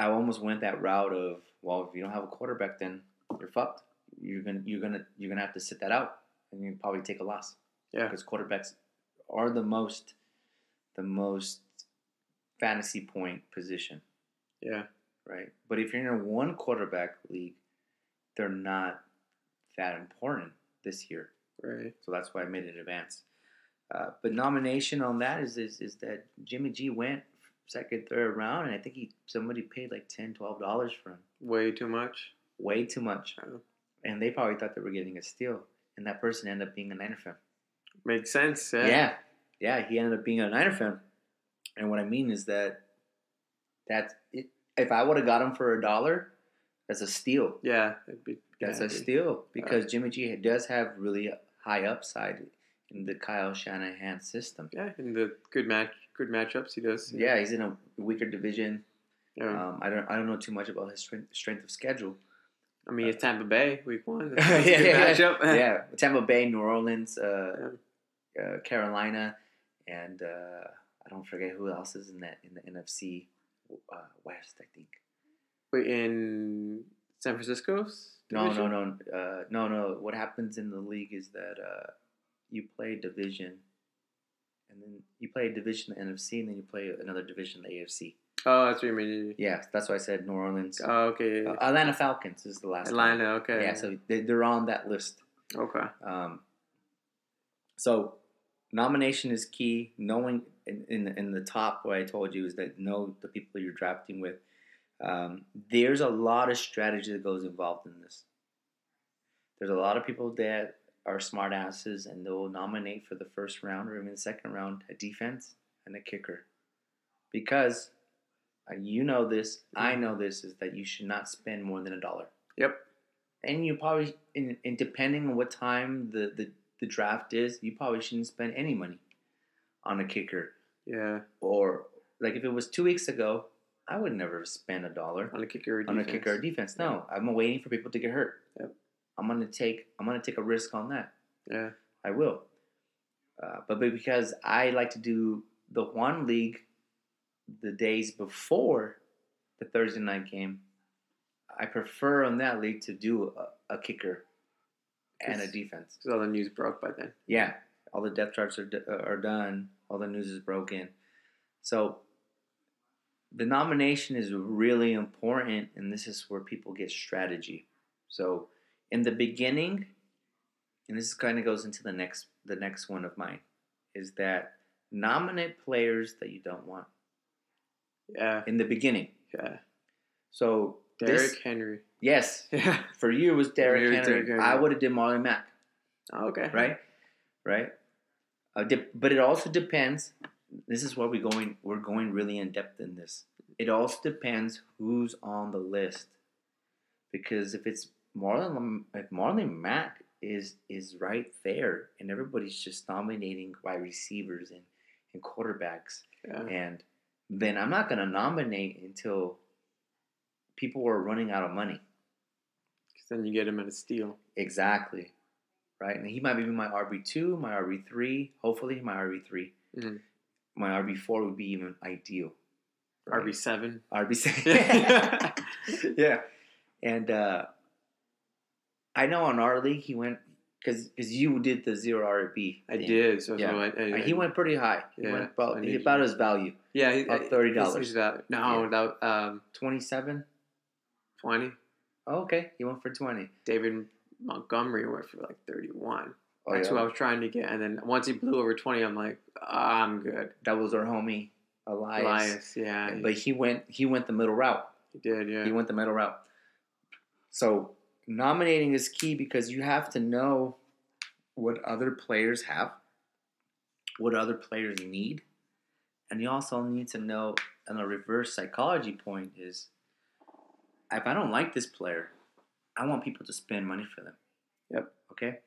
I almost went that route of well, if you don't have a quarterback, then you're fucked. You're gonna you're gonna you're gonna have to sit that out, and you probably take a loss. Yeah. because quarterbacks are the most the most fantasy point position, Yeah. right? But if you're in a one quarterback league, they're not that important this year. Right. So that's why I made an advance. Uh, but nomination on that is, is is that Jimmy G went second, third round, and I think he somebody paid like 10 dollars for him. Way too much. Way too much, Oh. and they probably thought they were getting a steal, and that person ended up being a Niner fan. Makes sense. Yeah. Yeah, yeah, he ended up being a Niner fan. And what I mean is that that it, if I would have got him for a dollar, that's a steal. Yeah. It'd be, That's a steal because Jimmy G does have really high upside in the Kyle Shanahan system. Yeah, in the good match, good matchups he does. Yeah, he's in a weaker division. Yeah. Um, I don't I don't know too much about his strength, strength of schedule. I mean, it's Tampa Bay week one. Yeah, yeah, yeah, Tampa Bay, New Orleans, uh, uh, Carolina, and uh, I don't forget who else is in that in the NFC. uh, West, I think. Wait, in San Francisco's? No, no, no, uh, no, no. What happens in the league is that uh, you play division, and then you play a division in the NFC, and then you play another division in the AFC. Oh, that's what you mean. Yeah, that's why I said New Orleans. Oh, okay. Uh, Atlanta Falcons is the last. one. Atlanta, okay. Yeah, so they, they're on that list. Okay. Um, so nomination is key. Knowing in, in in the top, what I told you is that know the people you're drafting with. Um, there's a lot of strategy that goes involved in this. There's a lot of people that are smart asses and they'll nominate for the first round or even the second round a defense and a kicker. Because uh, you know this, I know this, is that you should not spend more than a dollar Yep. and you probably in, in depending on what time the, the, the draft is you probably shouldn't spend any money on a kicker Yeah. or like if it was two weeks ago i would never spend a dollar On a kicker. Or on a defense. kicker or defense no i'm waiting for people to get hurt Yep. i'm gonna take i'm gonna take a risk on that Yeah. i will uh, but, but because i like to do the one league the days before the thursday night game i prefer on that league to do a, a kicker and a defense Because all the news broke by then. yeah, all the depth charts are, d- are done. All the news is broken. So the nomination is really important, and this is where people get strategy. So in the beginning, and this kind of goes into the next the next one of mine, is that nominate players that you don't want Yeah. in the beginning. Yeah. So Derrick this, Henry. yes, Yeah. for you it was Derrick For me, it Henry. Derrick Henry. I would have did Marlon Mack. Oh, okay. right? Right. Uh, de- but it also depends. This is where we going. We're going really in depth in this. It also depends who's on the list, because if it's Marlon, if Marlon Mack is is right there, and everybody's just nominating wide receivers and and quarterbacks, Yeah. and then I'm not gonna nominate until people are running out of money. Because then you get him at a steal. Exactly. Right? And he might be my RB2, my RB3, hopefully my RB3. Mhm. My RB4 would be even ideal. right? RB seven. RB7. Yeah. yeah. And uh, I know on our league he went, because you did the zero RB. I did. So, Yeah. I, I, Uh, he went pretty high. He Yeah, went about, he about his value. Yeah, he, About $30. he's- he's about- no, Yeah. that um 27? twenty. Oh, okay. He went for 20. David Montgomery went for like thirty one. Oh, That's yeah. what I was trying to get, and then once he blew over twenty, I'm like, ah, I'm good. That was our homie, Elias. Elias, yeah, But he went he went the middle route. he did, yeah. He went the middle route. So nominating is key because you have to know what other players have, what other players need, and you also need to know. And a reverse psychology point is, if I don't like this player, I want people to spend money for them. Yep. Okay.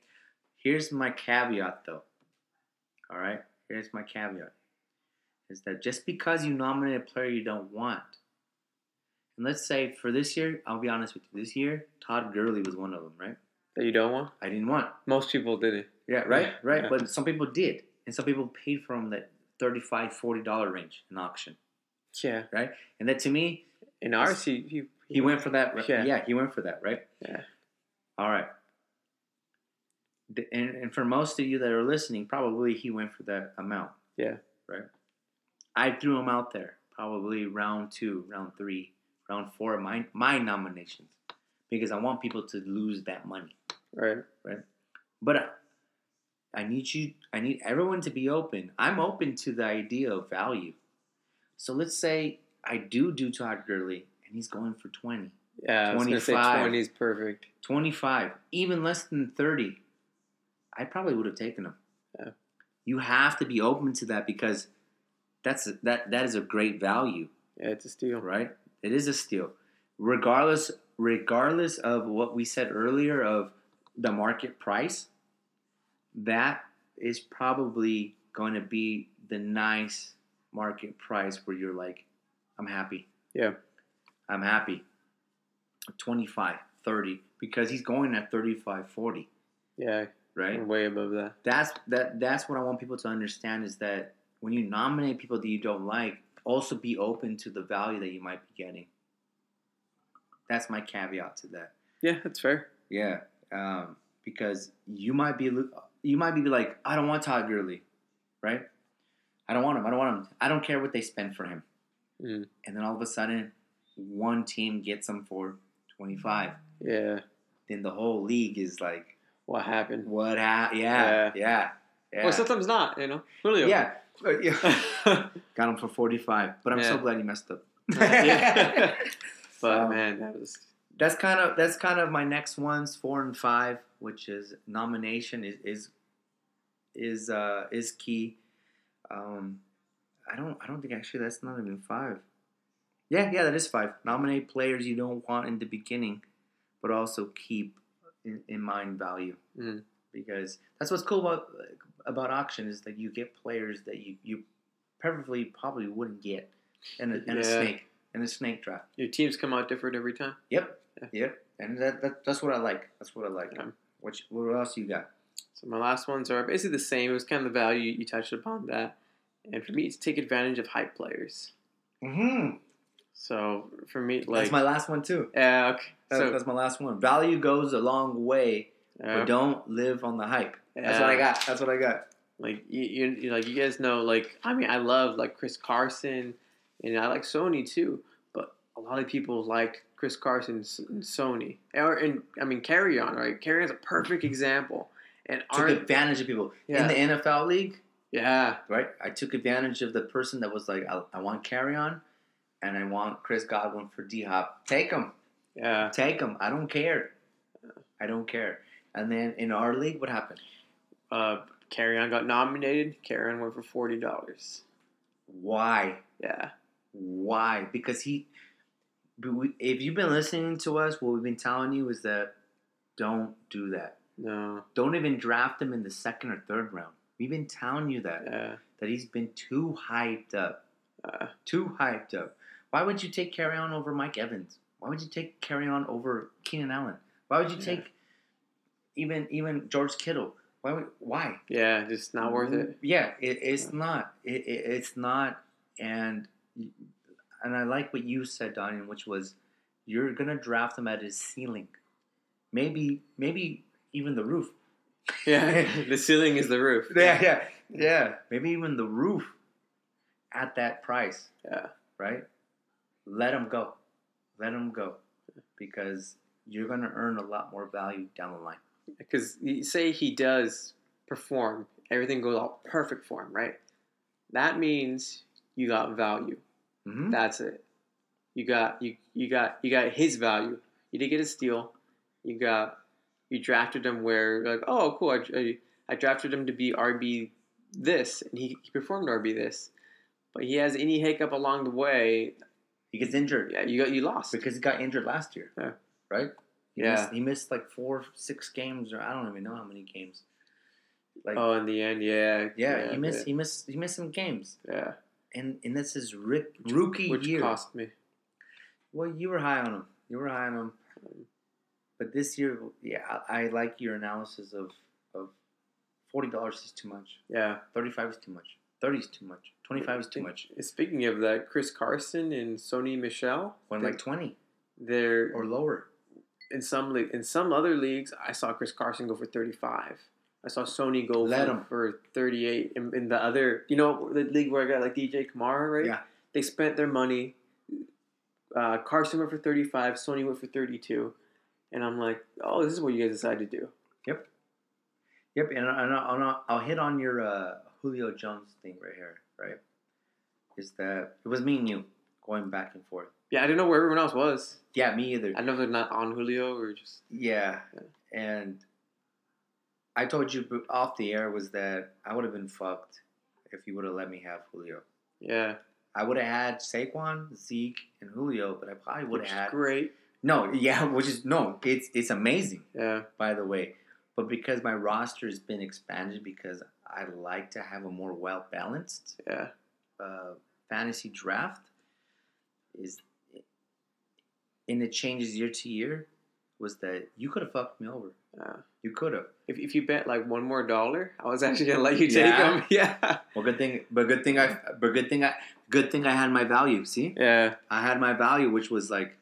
Here's my caveat, though. All right. Here's my caveat: is that just because you nominate a player you don't want, and let's say for this year, I'll be honest with you. This year, Todd Gurley was one of them, right? that you don't want. I didn't want. Most people didn't. Yeah, right, right. yeah. But some people did, and some people paid for him that 35 40 dollar range in auction, Yeah. right? And that to me, In ours, he he, he went for that. Yeah. Yeah. he went for that, right? Yeah. All right. The- And, and for most of you that are listening, probably he went for that amount. Yeah. Right. I threw him out there, probably round two, round three, round four of my my nominations, because I want people to lose that money. right. Right. But I, I need you, I need everyone to be open. I'm open to the idea of value. So let's say I do do Todd Gurley and he's going for 20, Yeah, I was gonna say 25. twenty is perfect. 25, even less than 30. I probably would have taken him. Yeah. You have to be open to that because that's a, that that is a great value, Yeah, it's a steal. right? It is a steal. Regardless regardless of what we said earlier of the market price, that is probably going to be the nice market price where you're like, I'm happy. Yeah. I'm happy. 25, 30, because he's going at 35, 40, Yeah, right? way above that. That's that that's what I want people to understand is that when you nominate people that you don't like, also be open to the value that you might be getting. That's my caveat to that. Yeah, that's fair. Yeah, um, because you might be you might be like, I don't want Todd Gurley, right? I don't want him. I don't want him. I don't care what they spend for him. Mm. And then all of a sudden, one team gets him for twenty five. Yeah. Then the whole league is like, What happened? what? Ha- yeah, yeah, yeah. Well, sometimes not. You know, Julio. yeah. Yeah. Got him for forty five, but I'm so glad he messed up. Yeah. but Um, man, that was that's kind of that's kind of my next ones four and five which is nomination is is is uh is key um i don't i don't think actually that's not even five yeah yeah that is five nominate players you don't want in the beginning but also keep in, in mind value Mm. because that's what's cool about about auction is that you get players that you you preferably probably wouldn't get in a, in a snake in a snake draft your teams come out different every time. Yep. Yeah. Yep. And that, that that's what I like. That's what I like. Yeah. Which what else you got? So my last ones are basically the same. It was kind of the value you touched upon that, and for me, it's take advantage of hype players. Mm-hmm. So for me, like that's my last one too. yeah, okay. That- So that's my last one. Value goes a long way, but don't live on the hype. That's what I got. That's what I got. Like you, you, you, like you guys know, like I mean, I love like Chris Carson, and I like Sony too. But a lot of people like Chris Carson and Sony, or and I mean, Kerryon, right? Kerryon's a perfect example. And Took advantage of people Yeah. in the NFL league. yeah, Right. I took advantage of the person that was like, I, I want Kerryon, and I want Chris Godwin for D Hop. Take him. yeah, Take him. I don't care. I don't care. And then in our league, what happened? uh, Kerryon got nominated. Kerryon went for forty dollars. Why? Yeah, Why? Because he. If you've been listening to us, what we've been telling you is that don't do that. no, Don't even draft him in the second or third round. We've been telling you that yeah, that he's been too hyped up, uh, too hyped up. Why would you take Kerryon over Mike Evans? Why would you take Kerryon over Keenan Allen? Why would you Yeah. take even even George Kittle? Why? Would, why? yeah, just not worth it. Yeah, it, it's not. It, it, it's not. And and I like what you said, Donnie, which was you're gonna draft him at his ceiling, maybe maybe even the roof. Yeah, the ceiling is the roof. Yeah, yeah, yeah. Maybe even the roof at that price. Yeah. Right. Let him go. Let him go, because you're gonna earn a lot more value down the line. because you say he does perform, everything goes all perfect for him, right? That means you got value. Mm-hmm. That's it. You got you you got you got his value. You didn't get a steal. You got you drafted him where like, oh, cool. I, I, I drafted him to be RB this, and he, he performed RB this. But he has any hiccup along the way, He gets injured yeah, you got you lost. because he got injured last year. Yeah. Right. He Yeah. Missed, he missed like four, six games, or I don't even know how many games. Like, oh, in the end, yeah, yeah, he missed. He missed. He missed some games, yeah, and and this is Rick, rookie which year. cost me. Well, you were high on him. You were high on him. Um, but this year, yeah, I, I like your analysis of of forty dollars is too much. Yeah, Thirty five is too much. Thirty is too much. Twenty five is too much. Speaking of that, Chris Carson and Sony Michel, When like twenty they're or lower. in some league, in some other leagues, I saw Chris Carson go for thirty five. I saw Sony go Let for, him. for thirty eight. In, in the other, you know, the league where I got like DJ Kamara, right? Yeah. They spent their money. Uh, Carson went for thirty five. Sony went for thirty two, and I'm like, oh, this is what you guys decided to do. Yep, and, I- and I'll, I'll, I'll hit on your uh, Julio Jones thing right here. Right, is that it was me and you going back and forth. Yeah, I didn't know where everyone else was. Yeah, me either. I know they're not on Julio or just Yeah, Yeah. and I told you off the air was that I would have been fucked if you would have let me have Julio. yeah, I would have had Saquon, Zeke, and Julio, but I probably would have had great. no. Yeah, which is no. It's it's amazing, Yeah, by the way. But because my roster has been expanded, because I like to have a more well balanced yeah, uh, fantasy draft, is and it changes year to year. Was that you could have fucked me over? yeah. You could have. If, if you bet like one more dollar, I was actually gonna let you take Yeah? him. Yeah. Well, good thing, but good thing I, but good thing I, Good thing I had my value. See, Yeah. I had my value, which was like,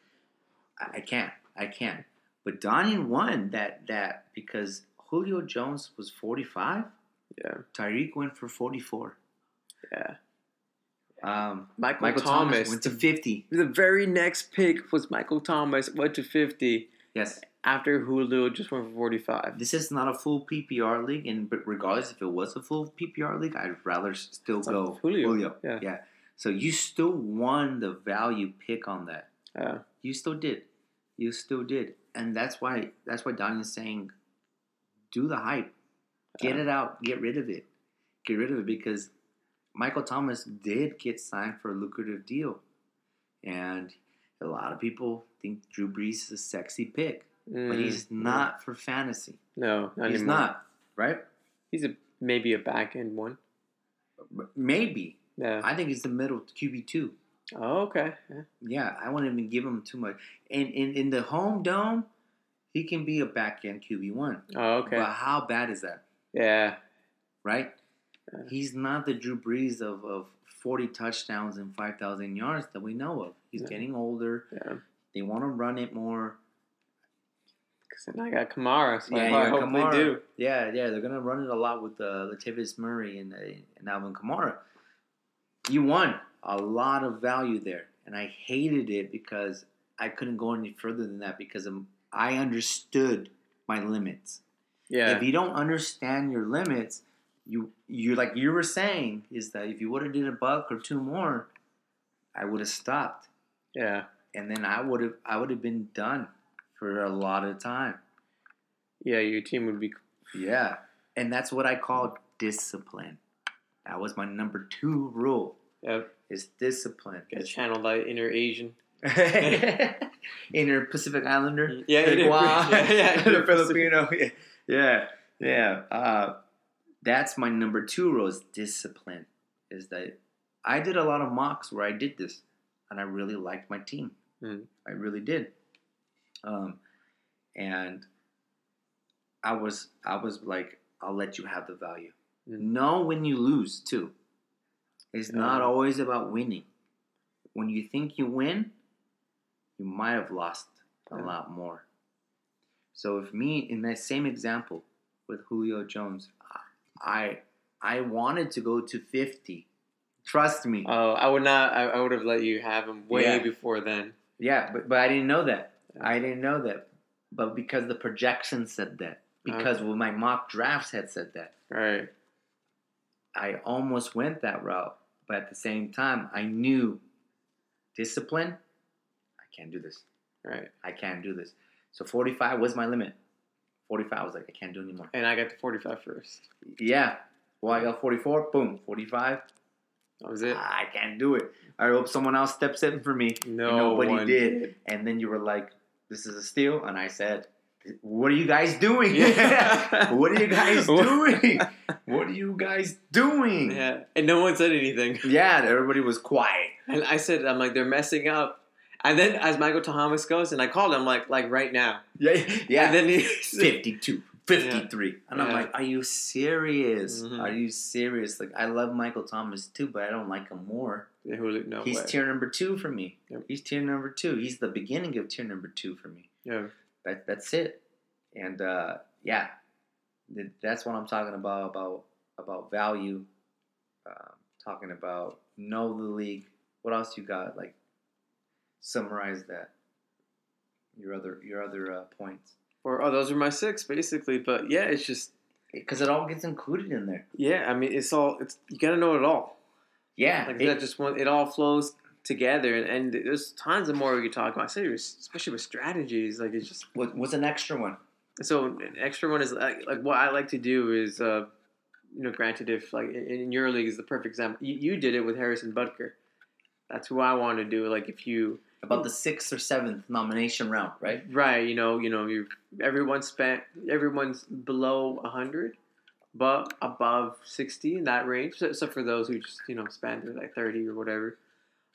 I, I can't, I can't. But Donnie won that that because Julio Jones was forty five. Yeah. Tyreek went for forty four. Yeah. Um, Michael, Michael Thomas, Thomas, went to fifty. the very next pick was Michael Thomas, went to 50 Yes, after Julio just went for 45. this is not a full PPR league, and but regardless if it was a full PPR league, I'd rather still It's go Julio. Julio. Yeah. yeah. So you still won the value pick on that. Yeah. You still did. You still did. And that's why that's why Donnie is saying do the hype. Get it out. Get rid of it. Get rid of it because Michael Thomas did get signed for a lucrative deal. And a lot of people think Drew Brees is a sexy pick. But he's Mm, not for fantasy. No, not he's anymore. not, right? He's a maybe a back end one. Maybe. Yeah. I think he's the middle QB two. oh, okay. Yeah. Yeah, I wouldn't even give him too much. And in, in the home dome, he can be a back end QB one. Oh, okay. But how bad is that? Yeah. Right? Yeah. He's not the Drew Brees of, of 40 touchdowns and 5,000 yards that we know of. He's Yeah. getting older. Yeah. They want to run it more. Because then I got Kamara, so Yeah, I hope Kamara. they do. Yeah, yeah, they're gonna run it a lot with uh, Latavius Murray and, uh, and Alvin Kamara. You won a lot of value there, and I hated it because I couldn't go any further than that because I understood my limits. Yeah. If you don't understand your limits, you you like you were saying is that if you would have did a buck or two more, I would have stopped, yeah. and then I would have I would have been done for a lot of time. Yeah, your team would be. Yeah. And that's what I call discipline. That was my number two rule Yeah. is discipline. Got channeled that inner Asian. Inner Pacific Islander. Yeah, inner- wow. yeah, yeah, inner Filipino. Yeah. Yeah. Uh, that's my number two rule is discipline. Is that I did a lot of mocks where I did this and I really liked my team. Mm. I really did. Um, and I was I was like, I'll let you have the value. Mm. Know when you lose too. It's not always about winning. When you think you win, you might have lost a lot more. So if me in that same example with Julio Jones, I I wanted to go to fifty. Trust me. Oh, I would not. I, I would have let you have him way Yeah. before then. Yeah, but, but I didn't know that. I didn't know that. But because the projections said that, oh. because well, my mock drafts had said that, Right. I almost went that route. But at the same time, I knew discipline. I can't do this. Right. I can't do this. So 45 was my limit. 45 I was like, I can't do anymore. And I got to 45 first. Yeah. Well, I got 44. Boom. 45. That was it. I can't do it. I hope someone else steps in for me. No nobody one did. did. And then you were like, "This is a steal," and I said, "What are you guys doing? Yeah. what are you guys doing? what are you guys doing?" Yeah. And no one said anything. Yeah, everybody was quiet. And I said, I'm like, they're messing up. And then as Michael Thomas goes, and I called him like, like right now. Yeah, yeah. And then he 52, 53. And I'm Yeah. like, "Are you serious? Mhm. Are you serious? Like, I love Michael Thomas too, but I don't like him more. no He's way. tier number two for me. Yep. He's tier number two. He's the beginning of tier number two for me." yeah. that that's it. And uh, yeah, that's what I'm talking about about about value. Uh, talking about know the league. What else you got? Like summarize that. Your other your other uh, points Or oh, those are my six basically. But yeah, it's just because it all gets included in there. yeah. I mean, it's all it's you gotta know it all. Yeah, Like it- that, just one. It all flows together, and, and there's tons of more we could talk about. I say, especially with strategies, like it's just what, what's an extra one? So an extra one is like, like what I like to do is, uh, you know, granted, if like in, your league is the perfect example. You, you did it with Harrison Butker. That's who I want to do. Like if you About the sixth or seventh nomination round, right? right, you know, you know, you everyone's spent everyone's below hundred, but above sixty in that range. So, so for those who just you know spend like thirty or whatever.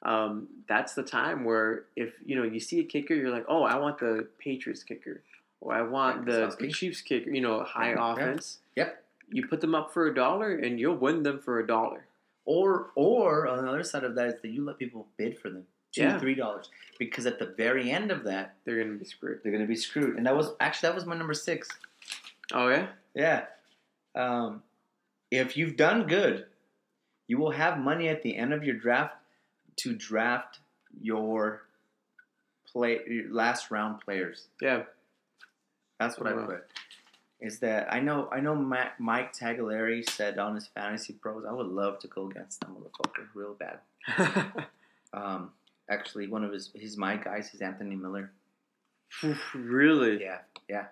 Um, that's the time where if you know you see a kicker, you're like, oh, I want the Patriots kicker, or I want the. Chiefs kicker. You know, high Yeah. offense. Yep. You put them up for a dollar, and you'll win them for a dollar. Or or on the other side of that is that you let people bid for them two Yeah. three dollars because at the very end of that They're gonna be screwed. they're gonna be screwed. And that was actually that was my number six. Oh yeah. Yeah. Um, if you've done good, you will have money at the end of your draft to draft your play your last round players. Yeah. That's what I Wow. put. Is that I know I know Ma- Mike Tagliere said on his fantasy pros I would love to go against that motherfucker real bad. Um, actually, one of his his my guys is Anthony Miller. really? Yeah, yeah,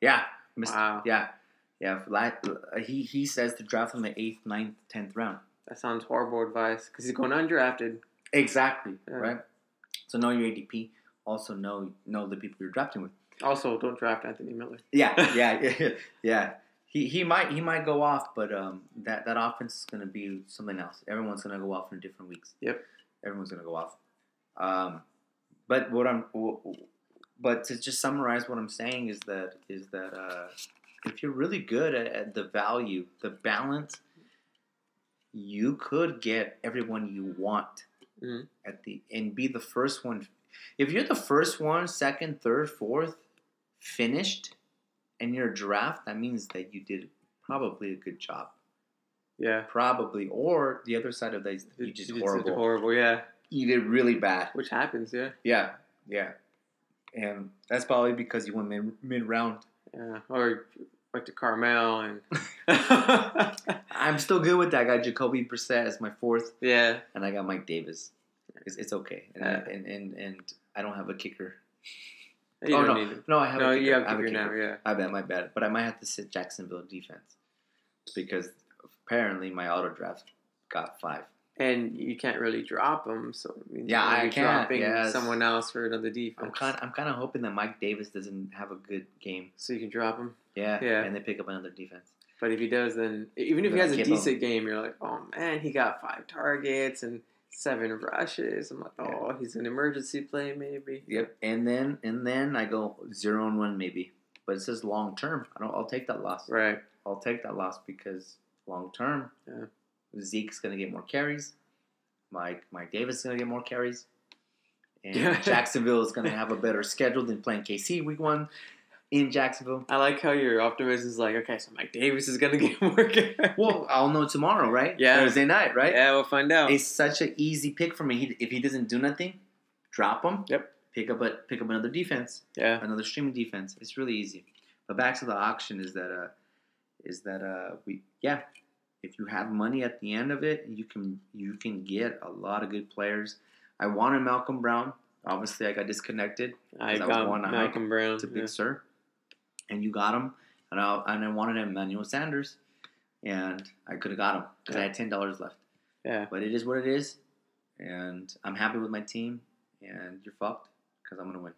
yeah. Mr. Wow. Yeah, yeah. la- He he says to draft him the eighth, ninth, tenth round. That sounds horrible advice because he's going undrafted. Exactly. Yeah. Right. So know your ADP. Also know know the people you're drafting with. Also, don't draft Anthony Miller. Yeah, yeah, yeah, yeah. He he might he might go off, but um that that offense is gonna be something else. Everyone's gonna go off in different weeks. Yep. Everyone's gonna go off. Um, but what I'm but to just summarize what I'm saying is that is that uh, if you're really good at, at the value, the balance, you could get everyone you want Mhm. at the and be the first one. If you're the first one, second, third, fourth, finished, in your draft, that means that you did probably a good job. Yeah. Probably, or the other side of that is you You just horrible. Horrible. Yeah. You did really bad. Which happens. Yeah. Yeah, yeah, and that's probably because you went mid mid round. Yeah. Or went to Carmel and. I'm still good with that. I got Jacoby Brissett as my fourth, yeah. and I got Mike Davis. It's, it's okay, and, Yeah. and and and I don't have a kicker. You oh no, need no, I have No, a kicker. you have I have a kicker now. Yeah. I bet my bad, but I might have to sit Jacksonville defense because apparently my auto draft got five. And you can't really drop them, so Yeah, I can't, dropping yes. someone else for another defense. I'm kind I'm kind of hoping that Mike Davis doesn't have a good game. so you can drop him. Yeah, Yeah. and they pick up another defense. But if he does, then even if he has a keep him. decent game, you're like, oh man, he got five targets and seven rushes. I'm like, oh, he's an emergency play maybe. Yep, and then and then I go zero and one maybe, but it says long term. I don't. I'll take that loss. Right. I'll take that loss because long term, Yeah. Zeke's gonna get more carries. Mike Mike Davis is gonna get more carries, and Jacksonville is gonna have a better schedule than playing KC week one in Jacksonville. I like how your optimism is like, okay, so Mike Davis is gonna get more. carries. Well, I'll know tomorrow, right? Yeah. Thursday night, right? yeah, we'll find out. It's such an easy pick for me. He, if he doesn't do nothing, drop him. Yep. Pick up a pick up another defense. yeah. another streaming defense. It's really easy. But back to the auction is that uh is that uh we yeah, if you have money at the end of it, you can you can get a lot of good players. I wanted Malcolm Brown. Obviously, I got disconnected I got I Malcolm Brown. to Big yeah. Sur, and you got him. And I and I wanted Emmanuel Sanders, and I could have got him because I had ten dollars left. Yeah. But it is what it is, and I'm happy with my team. And you're fucked because I'm gonna win.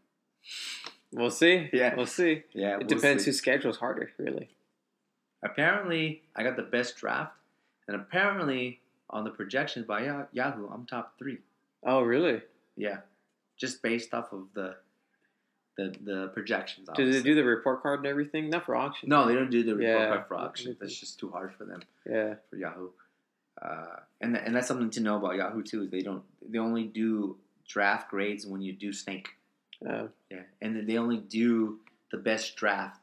We'll see. Yeah. We'll see. Yeah, It depends who schedule's harder, really. Apparently I got the best draft, and apparently on the projections by Yahoo, I'm top three. Oh, really? Yeah, just based off of the the the projections. Do they do the report card and everything? Not for auction. No, they don't do the report Yeah. card for auction. That's just too hard for them Yeah. for Yahoo. Uh, and th- and that's something to know about Yahoo too. Is they don't they only do draft grades when you do Snake. Uh, Yeah, and then they only do the best draft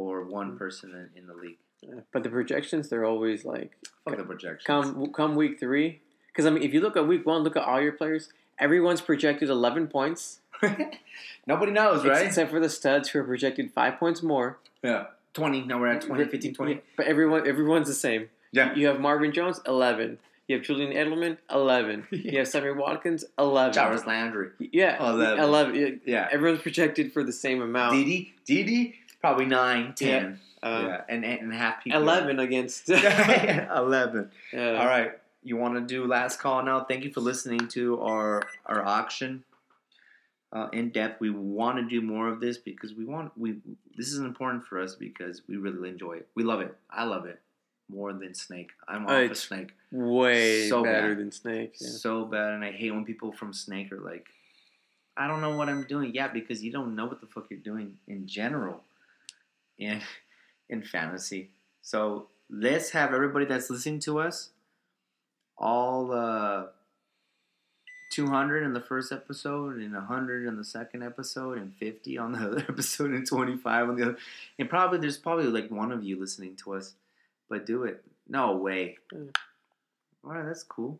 for one person in, in the league. yeah. but the projections, they're always like Fuck the projections. come come week three. Because I mean, if you look at week one, look at all your players. Everyone's projected eleven points, Nobody knows, right? except for the studs who are projected five points more. Yeah. 20. Now we're at 20, 15, 20. But everyone, everyone's the same. Yeah. You have Marvin Jones, eleven. You have Julian Edelman, eleven. You have Sammy Watkins, eleven. Jarvis Landry. Yeah, 11. eleven. Yeah, Yeah. Everyone's projected for the same amount. Dede, Dede, probably 9, 10. Uh, yeah. And, and half people. Eleven against. 11. Yeah. All right. You want to do last call now? Thank you for listening to our our auction uh, in depth. We want to do more of this because we want we. This is important for us because we really enjoy it. We love it. I love it more than Snake. I'm off Uh, of Snake Way So better bad. than Snake. Yeah. so bad, and I hate when people from Snake are like, "I don't know what I'm doing." Yeah, because you don't know what the fuck you're doing in general, in in fantasy. So let's have everybody that's listening to us all uh, 200 in the first episode, and 100 in the second episode, and 50 on the other episode, and 25 on the other. And probably there's probably like one of you listening to us, but do it. No way. Mm. All right, that's cool.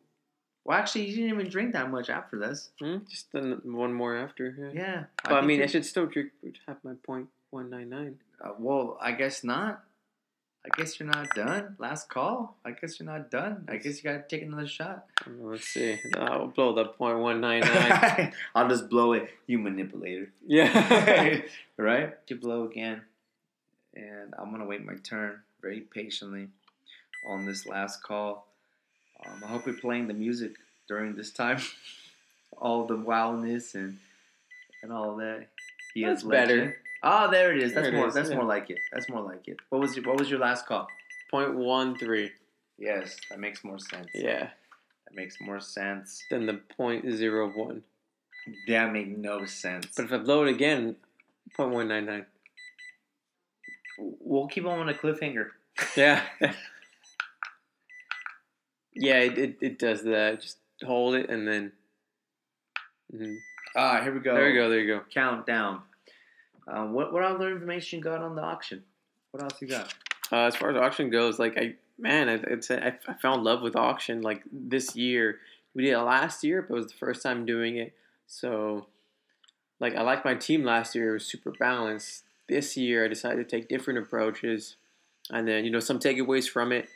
Well, actually, you didn't even drink that much after this. Hmm? Just one more after. Yeah. Yeah. But I, think mean, I should still drink have my point one nine nine. Uh, well, I guess not. I guess you're not done. Last call. I guess you're not done. I guess you gotta take another shot. Let's see. I'll blow the point one nine nine. I'll just blow it. You manipulator. yeah. right? You blow again. And I'm gonna wait my turn very patiently on this last call. Um, I hope you're playing the music during this time. all the wildness and and all that. He That's better. Oh, there it is. That's it more. is, That's yeah. more like it. That's more like it. What was your, What was your last call? Point one three. Yes, that makes more sense. Yeah. that makes more sense. than the point zero one. That made no sense. But if I blow it again, point one nine nine. we'll keep on a cliffhanger. Yeah. yeah, it, it, it does that. Just hold it and then. Mhm. Ah, here we go. There you go. There you go. Countdown. Uh, what what other information you got on the auction? What else you got? Uh, as far as auction goes, like I man, I, it's I, I found love with auction like this year. We did it last year, but it was the first time doing it. So, like I liked my team last year; it was super balanced. This year, I decided to take different approaches, and then you know some takeaways from it.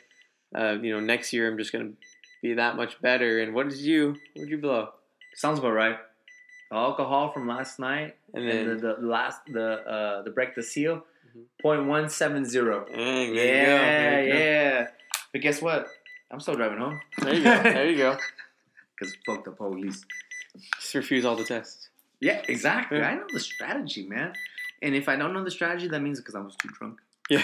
Uh, you know, next year I'm just gonna be that much better. And what did you? What did you blow? Sounds about right. Alcohol from last night And and, then the, the last the uh the break the seal Mhm. point one seven zero. Dang, there you go, Yeah, there you go. yeah. But guess what? I'm still driving home. There you go. There you go. Cause fuck the police. Just refuse all the tests. Yeah, exactly. Yeah. I know the strategy, man. And if I don't know the strategy, that means because I was too drunk. Yeah.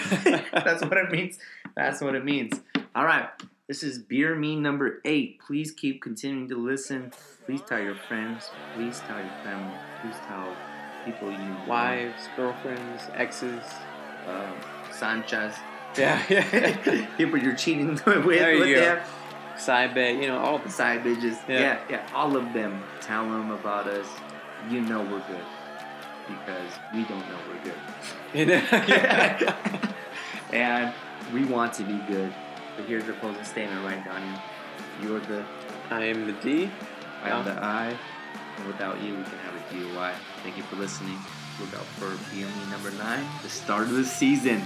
That's what it means. That's what it means. All right. This is Beer Me number eight. Please keep continuing to listen. Please tell your friends. Please tell your family. Please tell people you know. Wives, girlfriends, exes. Um, Sanchez. Yeah, yeah. people you're cheating with. There you go. Side bet, you know, all the Side bitches. Yeah. Yeah. yeah, All of them. Tell them about us. You know we're good. Because we don't know we're good. Yeah. and we want to be good. But here's your closing statement right down here. You're the I am the D. I am the I, and without you, we can have a DUI. Thank you for listening. Look out for BME number nine, the start of the season.